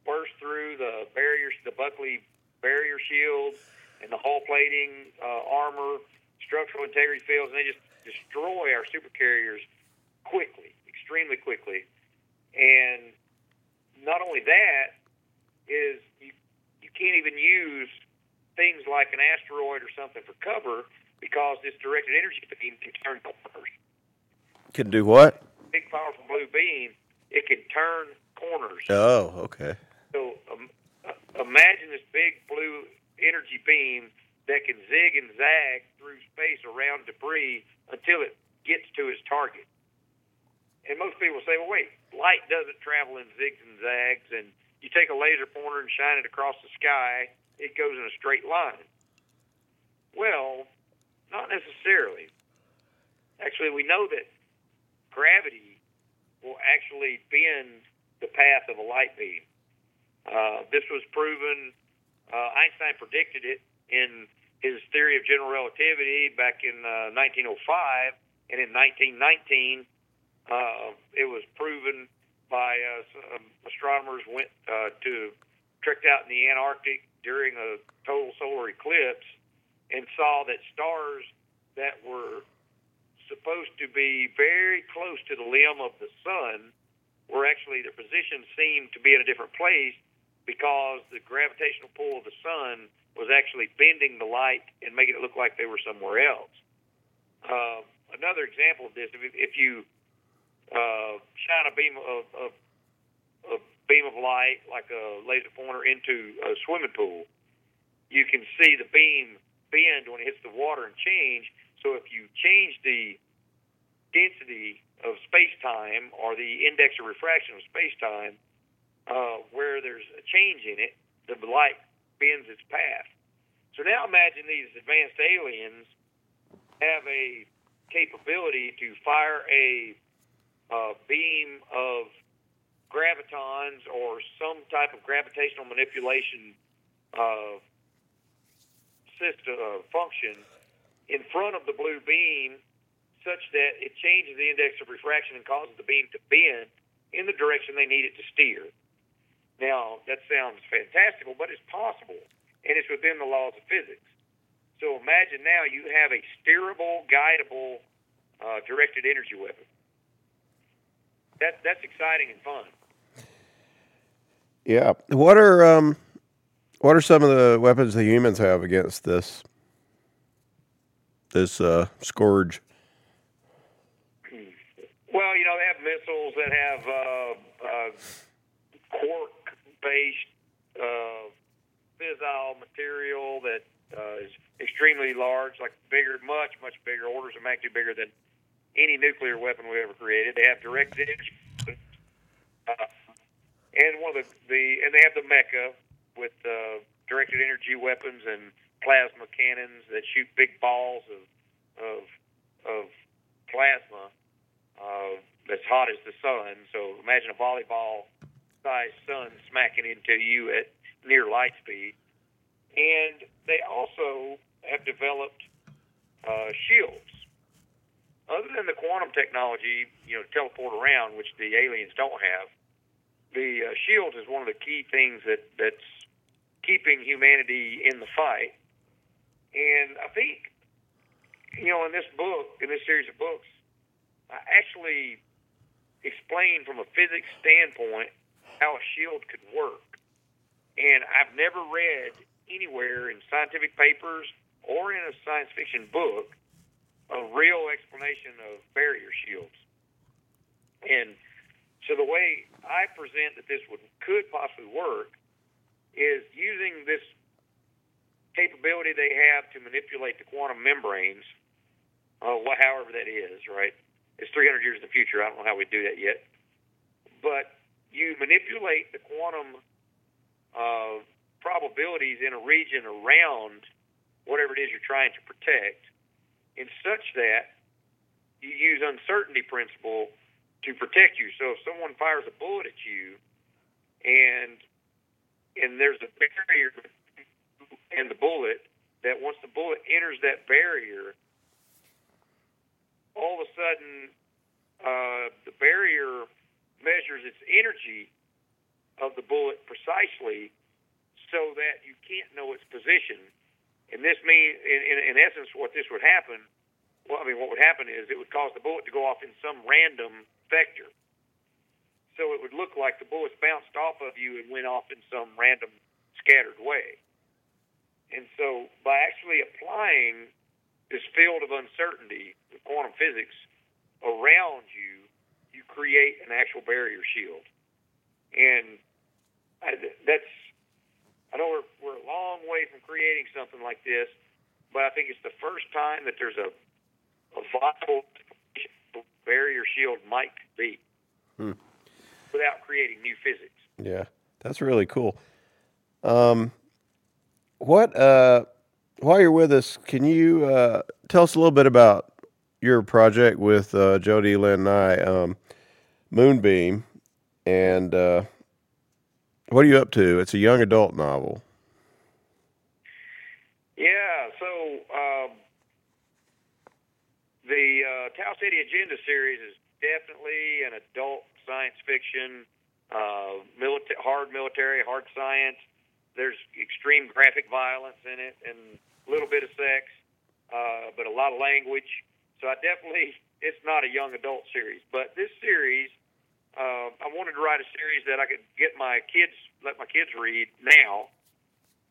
burst through the barriers, the Buckley barrier shield, and the hull plating, uh, armor, structural integrity fields, and they just destroy our super carriers quickly, extremely quickly. And not only that is you you can't even use things like an asteroid or something for cover because this directed energy beam can turn corners. Can do what? Big powerful blue beam, it can turn corners. Oh, okay. So um, uh, imagine this big blue energy beam that can zig and zag through space around debris until it gets to its target. And most people say, well, wait, light doesn't travel in zigs and zags, and you take a laser pointer and shine it across the sky, it goes in a straight line. Well, not necessarily. Actually, we know that gravity will actually bend the path of a light beam. Uh, this was proven. Uh, Einstein predicted it in his theory of general relativity back in uh, 1905, and in 1919, uh, it was proven by uh, astronomers went uh, to trekked out in the Antarctic during a total solar eclipse and saw that stars that were supposed to be very close to the limb of the sun were actually their position seemed to be in a different place because the gravitational pull of the sun was actually bending the light and making it look like they were somewhere else. Uh, another example of this, if, if you uh, shine a beam of, of a beam of light like a laser pointer into a swimming pool, you can see the beam bend when it hits the water and change. So if you change the density of space time or the index of refraction of space time, uh, where there's a change in it, the light bends its path. So now imagine these advanced aliens have a capability to fire a uh, beam of gravitons or some type of gravitational manipulation uh, system uh, function in front of the blue beam such that it changes the index of refraction and causes the beam to bend in the direction they need it to steer. Now, that sounds fantastical, but it's possible, and it's within the laws of physics. So imagine now you have a steerable, guidable, uh, directed energy weapon. That, that's exciting and fun. Yeah. What are um, what are some of the weapons the humans have against this this uh, scourge? Well, you know they have missiles that have uh, uh, quark-based uh, fissile material that uh, is extremely large, like bigger, much, much bigger, orders of magnitude bigger than any nuclear weapon we ever created. They have direct energy. Uh, and one of the, the and they have the mecha with uh, directed energy weapons and plasma cannons that shoot big balls of of of plasma uh, that's hot as the sun. So imagine a volleyball sized sun smacking into you at near light speed. And they also have developed uh, shields. Other than the quantum technology, you know, teleport around, which the aliens don't have, the uh, shield is one of the key things that that's keeping humanity in the fight. And I think, you know, in this book, in this series of books, I actually explain from a physics standpoint how a shield could work. And I've never read anywhere in scientific papers or in a science fiction book a real explanation of barrier shields. And so the way I present that this would could possibly work is using this capability they have to manipulate the quantum membranes, uh, however that is, right? It's 300 years in the future. I don't know how we do that yet, but you manipulate the quantum uh, probabilities in a region around whatever it is you're trying to protect, in such that you use uncertainty principle to protect you. So if someone fires a bullet at you, and and there's a barrier and the bullet that once the bullet enters that barrier, all of a sudden uh, the barrier measures its energy of the bullet precisely so that you can't know its position. And this means, in, in, in essence, what this would happen. Well, I mean, what would happen is it would cause the bullet to go off in some random vector. So it would look like the bullets bounced off of you and went off in some random scattered way. And so by actually applying this field of uncertainty with quantum physics around you, you create an actual barrier shield. And I, that's, I know we're, we're a long way from creating something like this, but I think it's the first time that there's a, a viable barrier shield might be hmm. without creating new physics. Yeah, that's really cool. Um, what uh, while you're with us, can you uh, tell us a little bit about your project with uh, Jody Lynn Nye, um, Moonbeam, and uh, what are you up to? It's a young adult novel. Yeah, so the uh, Tau Ceti Agenda series is definitely an adult science fiction, uh, milita- hard military, hard science. There's extreme graphic violence in it and a little bit of sex, uh, but a lot of language. So I definitely, it's not a young adult series, but this series uh, I wanted to write a series that I could get my kids, let my kids read now.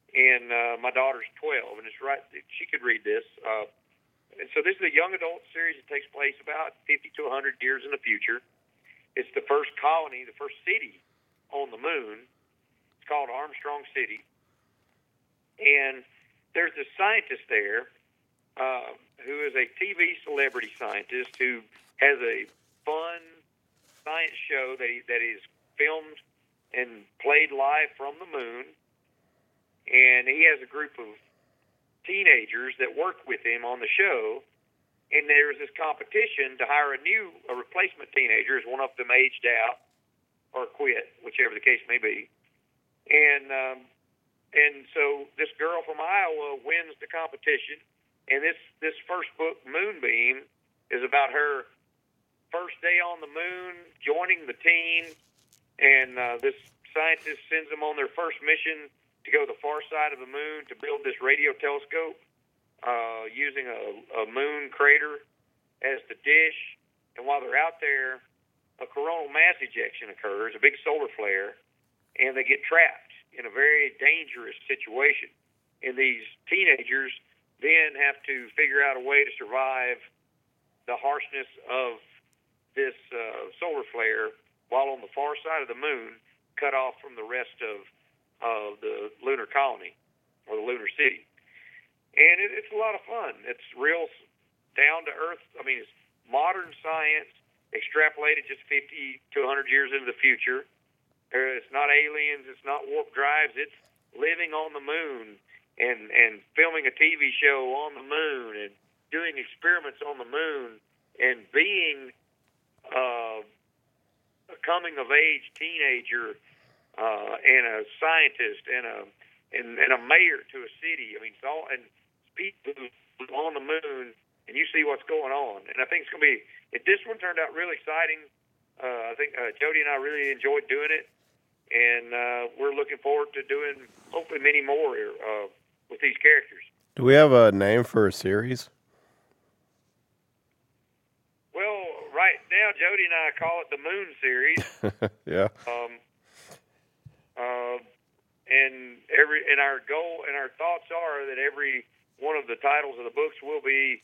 And uh, my daughter's 12, and it's right. She could read this. Uh, and so this is a young adult series that takes place about 50 to 100 years in the future. It's the first colony, the first city on the moon. It's called Armstrong City. And there's a scientist there uh, who is a TV celebrity scientist who has a fun science show that he, that is filmed and played live from the moon. And he has a group of teenagers that work with him on the show. And there's this competition to hire a new, a replacement teenager as one of them aged out or quit, whichever the case may be. And um, and so this girl from Iowa wins the competition. And this this first book, Moonbeam, is about her first day on the moon, joining the team, and uh, this scientist sends them on their first mission to go to the far side of the moon to build this radio telescope uh, using a, a moon crater as the dish. And while they're out there, a coronal mass ejection occurs, a big solar flare, and they get trapped in a very dangerous situation. And these teenagers then have to figure out a way to survive the harshness of this uh, solar flare while on the far side of the moon, cut off from the rest of of the lunar colony or the lunar city. And it, it's a lot of fun. It's real down to earth. I mean, it's modern science extrapolated just 50 to 100 years into the future. It's not aliens. It's not warp drives. It's living on the moon and and filming a TV show on the moon and doing experiments on the moon and being uh, a coming of age teenager uh, and a scientist and a and, and a mayor to a city. I mean, it's all and people on the moon, and you see what's going on. And I think it's going to be. If this one turned out really exciting, uh, I think uh, Jody and I really enjoyed doing it, and uh, we're looking forward to doing hopefully many more uh, with these characters. Do we have a name for a series? Well, right now, Jody and I call it the Moon Series. yeah. Um, uh, and every and our goal and our thoughts are that every one of the titles of the books will be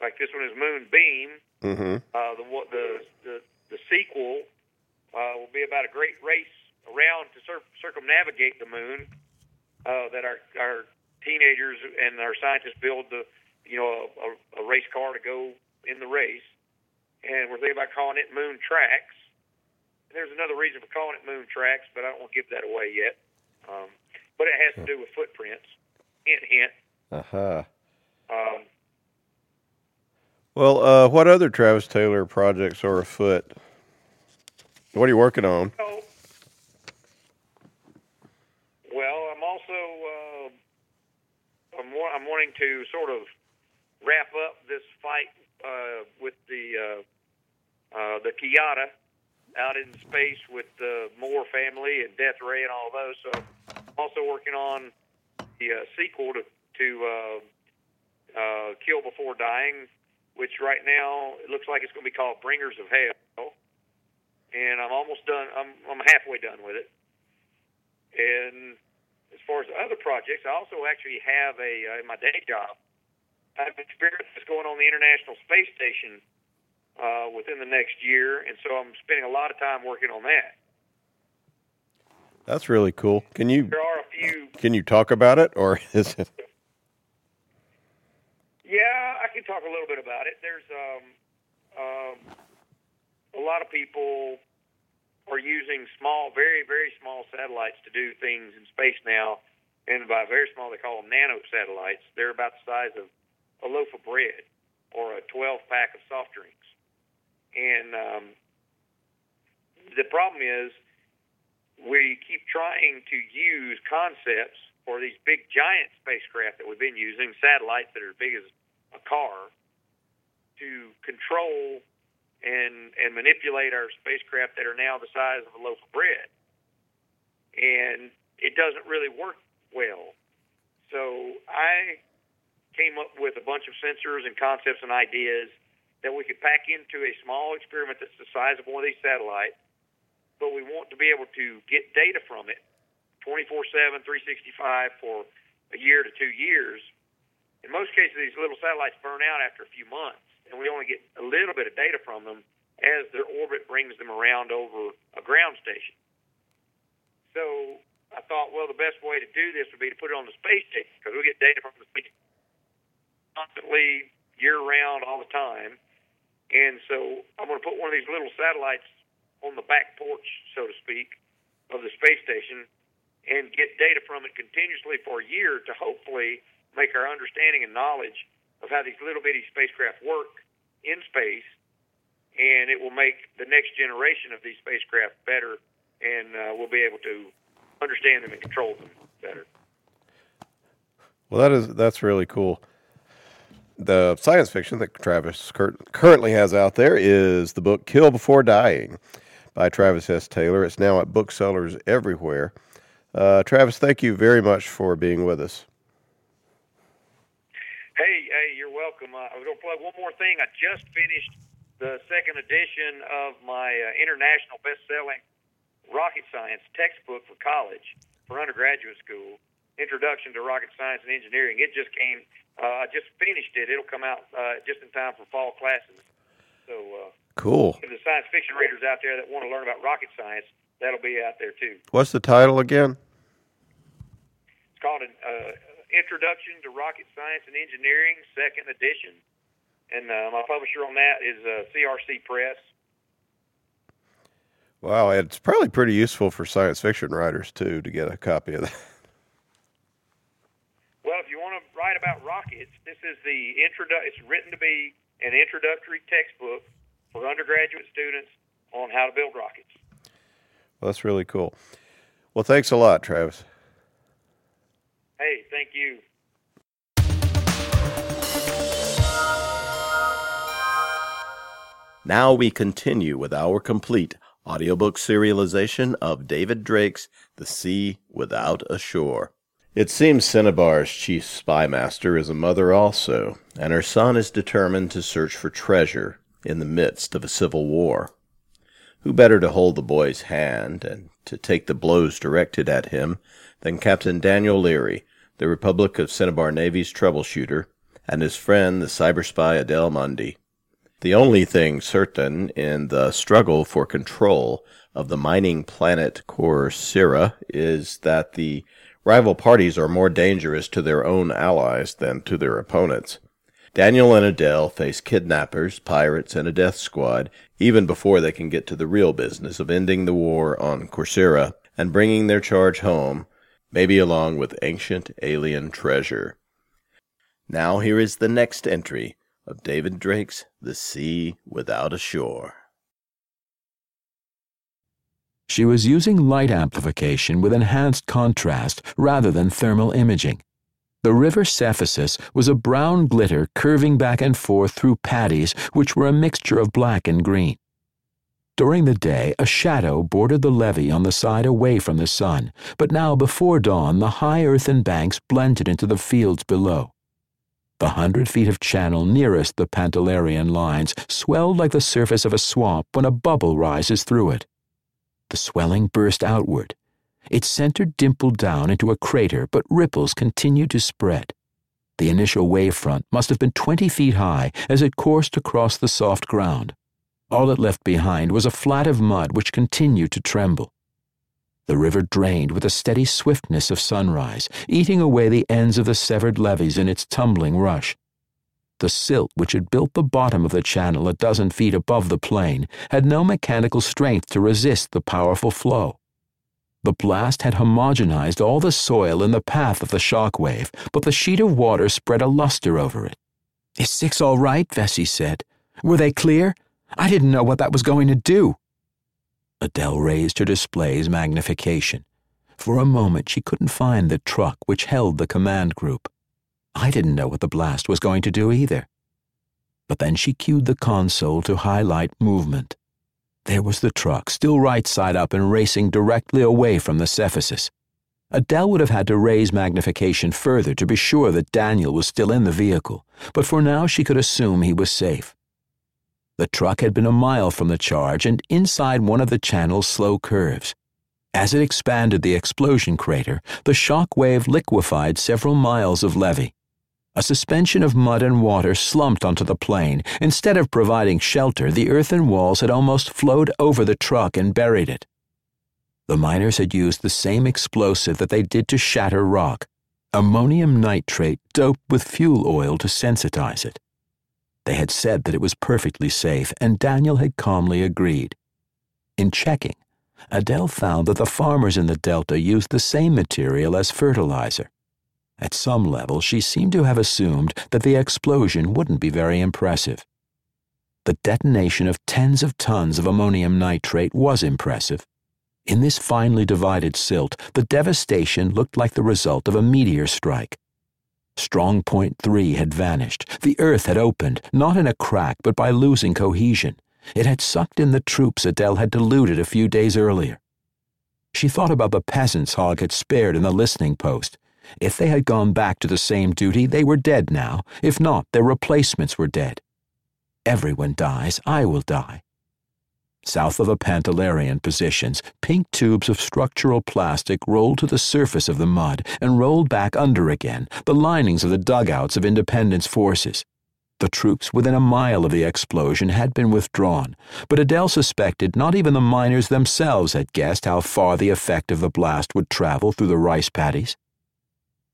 like this one is Moonbeam. Mm-hmm. Uh, the the the, the sequel uh, will be about a great race around to cir- circumnavigate the moon. Uh, that our our teenagers and our scientists build the you know a, a race car to go in the race, and we're thinking about calling it Moon Tracks there's another reason for calling it moon tracks, but I don't want to give that away yet. Um, but it has to do with footprints. Hint, hint. Uh huh. Um, well, uh, what other Travis Taylor projects are afoot? What are you working on? well, I'm also uh, I'm, wa- I'm wanting to sort of wrap up this fight uh, with the uh, uh, the Kiata out in space with the Moore family and Death Ray and all those. So also working on the uh, sequel to, to uh, uh, Kill Before Dying, which right now it looks like it's going to be called Bringers of Hell. And I'm almost done. I'm, I'm halfway done with it. And as far as other projects, I also actually have a uh, in my day job. I have experience that's going on the International Space Station uh, within the next year, and so I'm spending a lot of time working on that. That's really cool. Can you There are a few. can you talk about it, or is it? Yeah, I can talk a little bit about it. There's um, um, a lot of people are using small, very, very small satellites to do things in space now. And by very small, they call them nano satellites. They're about the size of a loaf of bread or a 12 pack of soft drinks. And um, the problem is, we keep trying to use concepts for these big giant spacecraft that we've been using, satellites that are as big as a car, to control and and manipulate our spacecraft that are now the size of a loaf of bread. And it doesn't really work well. So I came up with a bunch of sensors and concepts and ideas that we could pack into a small experiment that's the size of one of these satellites but we want to be able to get data from it 24 7, 365 for a year to two years. In most cases, these little satellites burn out after a few months, and we only get a little bit of data from them as their orbit brings them around over a ground station. So I thought, well, the best way to do this would be to put it on the space station because we get data from the space station constantly, year round, all the time. And so I'm going to put one of these little satellites on the back porch, so to speak, of the space station and get data from it continuously for a year to hopefully make our understanding and knowledge of how these little bitty spacecraft work in space, and it will make the next generation of these spacecraft better, and uh, we'll be able to understand them and control them better. Well, that is that's really cool. The science fiction that Travis cur- currently has out there is the book "Kill Before Dying" by Travis S. Taylor. It's now at booksellers everywhere. Uh, Travis, thank you very much for being with us. Hey, hey, you're welcome. Uh, I was going to plug one more thing. I just finished the second edition of my uh, international best-selling rocket science textbook for college, for undergraduate school, Introduction to Rocket Science and Engineering. It just came. Uh, I just finished it. It'll come out uh, just in time for fall classes. So uh, cool. For the science fiction readers out there that want to learn about rocket science, that'll be out there too. What's the title again? It's called an uh, Introduction to Rocket Science and Engineering, second edition, and uh, my publisher on that is uh, CRC Press. Wow, it's probably pretty useful for science fiction writers too to get a copy of that. Well, if you want to write about rockets, this is the introdu- It's written to be an introductory textbook for undergraduate students on how to build rockets. Well, that's really cool. Well, thanks a lot, Travis. Hey, thank you. Now we continue with our complete audiobook serialization of David Drake's The Sea Without a Shore. It seems Cinnabar's chief spymaster is a mother also, and her son is determined to search for treasure in the midst of a civil war. Who better to hold the boy's hand and to take the blows directed at him than Captain Daniel Leary, the Republic of Cinnabar Navy's troubleshooter, and his friend the cyber spy Adele Mundy. The only thing certain in the struggle for control of the mining planet Corcyra is that the rival parties are more dangerous to their own allies than to their opponents. Daniel and Adele face kidnappers, pirates, and a death squad even before they can get to the real business of ending the war on Corcyra and bringing their charge home, maybe along with ancient alien treasure. Now here is the next entry of David Drake's The Sea Without a Shore. She was using light amplification with enhanced contrast rather than thermal imaging. The river Cephissus was a brown glitter curving back and forth through paddies which were a mixture of black and green. During the day, a shadow bordered the levee on the side away from the sun, but now before dawn the high earthen banks blended into the fields below. The hundred feet of channel nearest the Pantalarian lines swelled like the surface of a swamp when a bubble rises through it. The swelling burst outward. Its center dimpled down into a crater, but ripples continued to spread. The initial wave front must have been twenty feet high as it coursed across the soft ground. All it left behind was a flat of mud which continued to tremble. The river drained with a steady swiftness of sunrise, eating away the ends of the severed levees in its tumbling rush. The silt which had built the bottom of the channel a dozen feet above the plain had no mechanical strength to resist the powerful flow. The blast had homogenized all the soil in the path of the shock wave, but the sheet of water spread a luster over it. Is six all right? Vesey said. Were they clear? I didn't know what that was going to do. Adele raised her display's magnification. For a moment, she couldn't find the truck which held the command group. I didn't know what the blast was going to do either. But then she cued the console to highlight movement. There was the truck, still right side up and racing directly away from the Cephissus. Adele would have had to raise magnification further to be sure that Daniel was still in the vehicle, but for now she could assume he was safe. The truck had been a mile from the charge and inside one of the channel's slow curves. As it expanded the explosion crater, the shock wave liquefied several miles of levee. A suspension of mud and water slumped onto the plain. Instead of providing shelter, the earthen walls had almost flowed over the truck and buried it. The miners had used the same explosive that they did to shatter rock ammonium nitrate doped with fuel oil to sensitize it. They had said that it was perfectly safe, and Daniel had calmly agreed. In checking, Adele found that the farmers in the Delta used the same material as fertilizer. At some level, she seemed to have assumed that the explosion wouldn't be very impressive. The detonation of tens of tons of ammonium nitrate was impressive. In this finely divided silt, the devastation looked like the result of a meteor strike. Strong Point 3 had vanished. The earth had opened, not in a crack, but by losing cohesion. It had sucked in the troops Adele had deluded a few days earlier. She thought about the peasants Hogg had spared in the listening post. If they had gone back to the same duty, they were dead now. If not, their replacements were dead. Everyone dies, I will die. South of the Pantalarian positions, pink tubes of structural plastic rolled to the surface of the mud and rolled back under again, the linings of the dugouts of Independence forces. The troops within a mile of the explosion had been withdrawn, but Adele suspected not even the miners themselves had guessed how far the effect of the blast would travel through the rice paddies.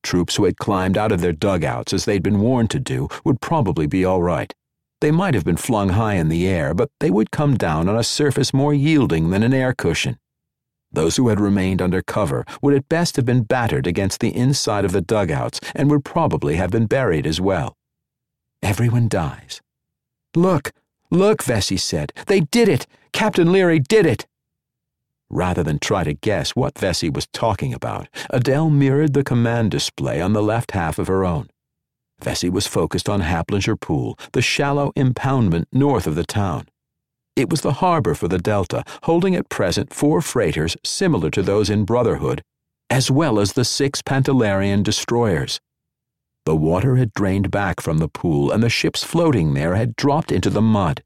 Troops who had climbed out of their dugouts as they'd been warned to do would probably be all right. They might have been flung high in the air, but they would come down on a surface more yielding than an air cushion. Those who had remained under cover would at best have been battered against the inside of the dugouts and would probably have been buried as well. Everyone dies. Look, look, Vesey said. They did it! Captain Leary did it! Rather than try to guess what Vesey was talking about, Adele mirrored the command display on the left half of her own. Vesey was focused on Haplinger Pool, the shallow impoundment north of the town. It was the harbor for the Delta, holding at present four freighters similar to those in Brotherhood, as well as the six Pantalarian destroyers. The water had drained back from the pool, and the ships floating there had dropped into the mud,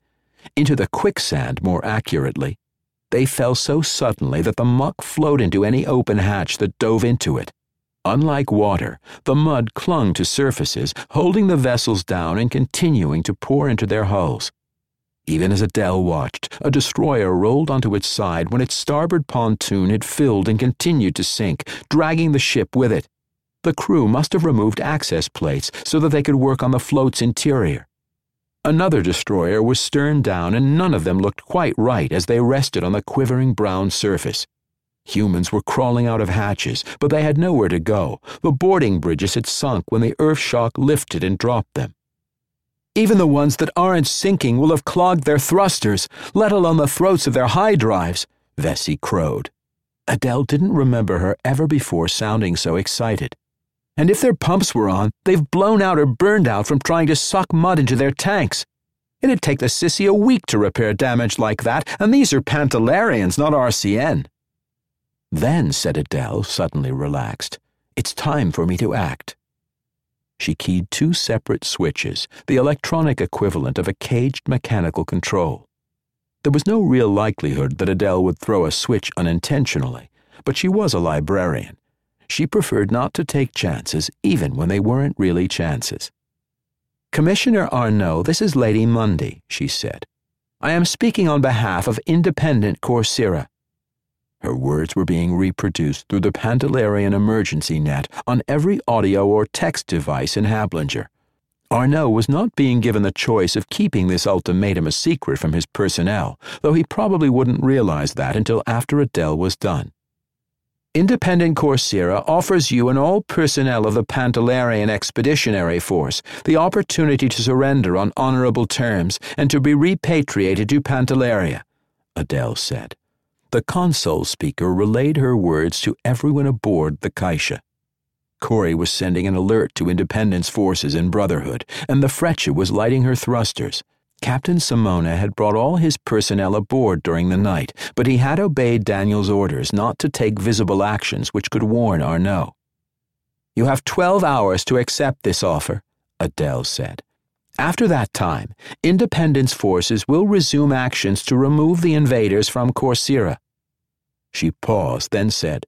into the quicksand, more accurately. They fell so suddenly that the muck flowed into any open hatch that dove into it. Unlike water, the mud clung to surfaces, holding the vessels down and continuing to pour into their hulls. Even as Adele watched, a destroyer rolled onto its side when its starboard pontoon had filled and continued to sink, dragging the ship with it. The crew must have removed access plates so that they could work on the float's interior. Another destroyer was stern down, and none of them looked quite right as they rested on the quivering brown surface. Humans were crawling out of hatches, but they had nowhere to go. The boarding bridges had sunk when the earth shock lifted and dropped them. Even the ones that aren't sinking will have clogged their thrusters, let alone the throats of their high drives, Vesey crowed. Adele didn't remember her ever before sounding so excited. And if their pumps were on, they've blown out or burned out from trying to suck mud into their tanks. It'd take the Sissie a week to repair damage like that, and these are Pantalarians, not RCN. Then, said Adele, suddenly relaxed, it's time for me to act. She keyed two separate switches, the electronic equivalent of a caged mechanical control. There was no real likelihood that Adele would throw a switch unintentionally, but she was a librarian. She preferred not to take chances, even when they weren't really chances. Commissioner Arnault, this is Lady Mundy, she said. I am speaking on behalf of Independent Corcyra. Her words were being reproduced through the Pantalarian emergency net on every audio or text device in Haplinger. Arnault was not being given the choice of keeping this ultimatum a secret from his personnel, though he probably wouldn't realize that until after Adele was done. Independent Corcyra offers you and all personnel of the Pantalarian Expeditionary Force the opportunity to surrender on honorable terms and to be repatriated to Pantalaria, Adele said. The console speaker relayed her words to everyone aboard the Kaisha. Cory was sending an alert to Independence forces in Brotherhood, and the Freccia was lighting her thrusters. Captain Simona had brought all his personnel aboard during the night, but he had obeyed Daniel's orders not to take visible actions which could warn Arnault. You have 12 hours to accept this offer, Adele said. After that time, Independence forces will resume actions to remove the invaders from Corcyra. She paused, then said,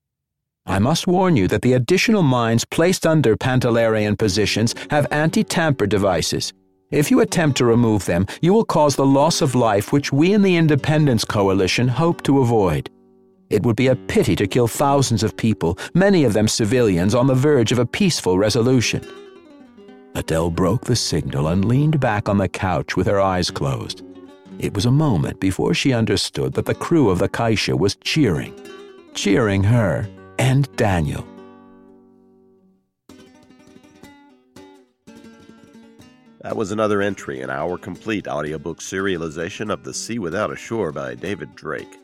I must warn you that the additional mines placed under Pantalarian positions have anti tamper devices. If you attempt to remove them, you will cause the loss of life which we in the Independence Coalition hope to avoid. It would be a pity to kill thousands of people, many of them civilians, on the verge of a peaceful resolution. Adele broke the signal and leaned back on the couch with her eyes closed. It was a moment before she understood that the crew of the Kaisha was cheering, cheering her and Daniel. That was another entry in our complete audiobook serialization of The Sea Without a Shore by David Drake.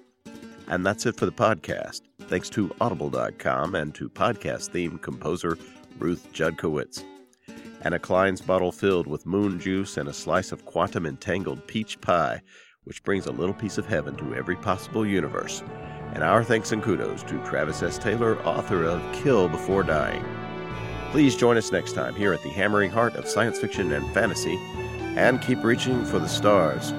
And that's it for the podcast. Thanks to Audible.com and to podcast theme composer Ruth Judkowitz. And a Klein's bottle filled with moon juice and a slice of quantum entangled peach pie, which brings a little piece of heaven to every possible universe. And our thanks and kudos to Travis S. Taylor, author of Kill Before Dying. Please join us next time here at the hammering heart of science fiction and fantasy, and keep reaching for the stars.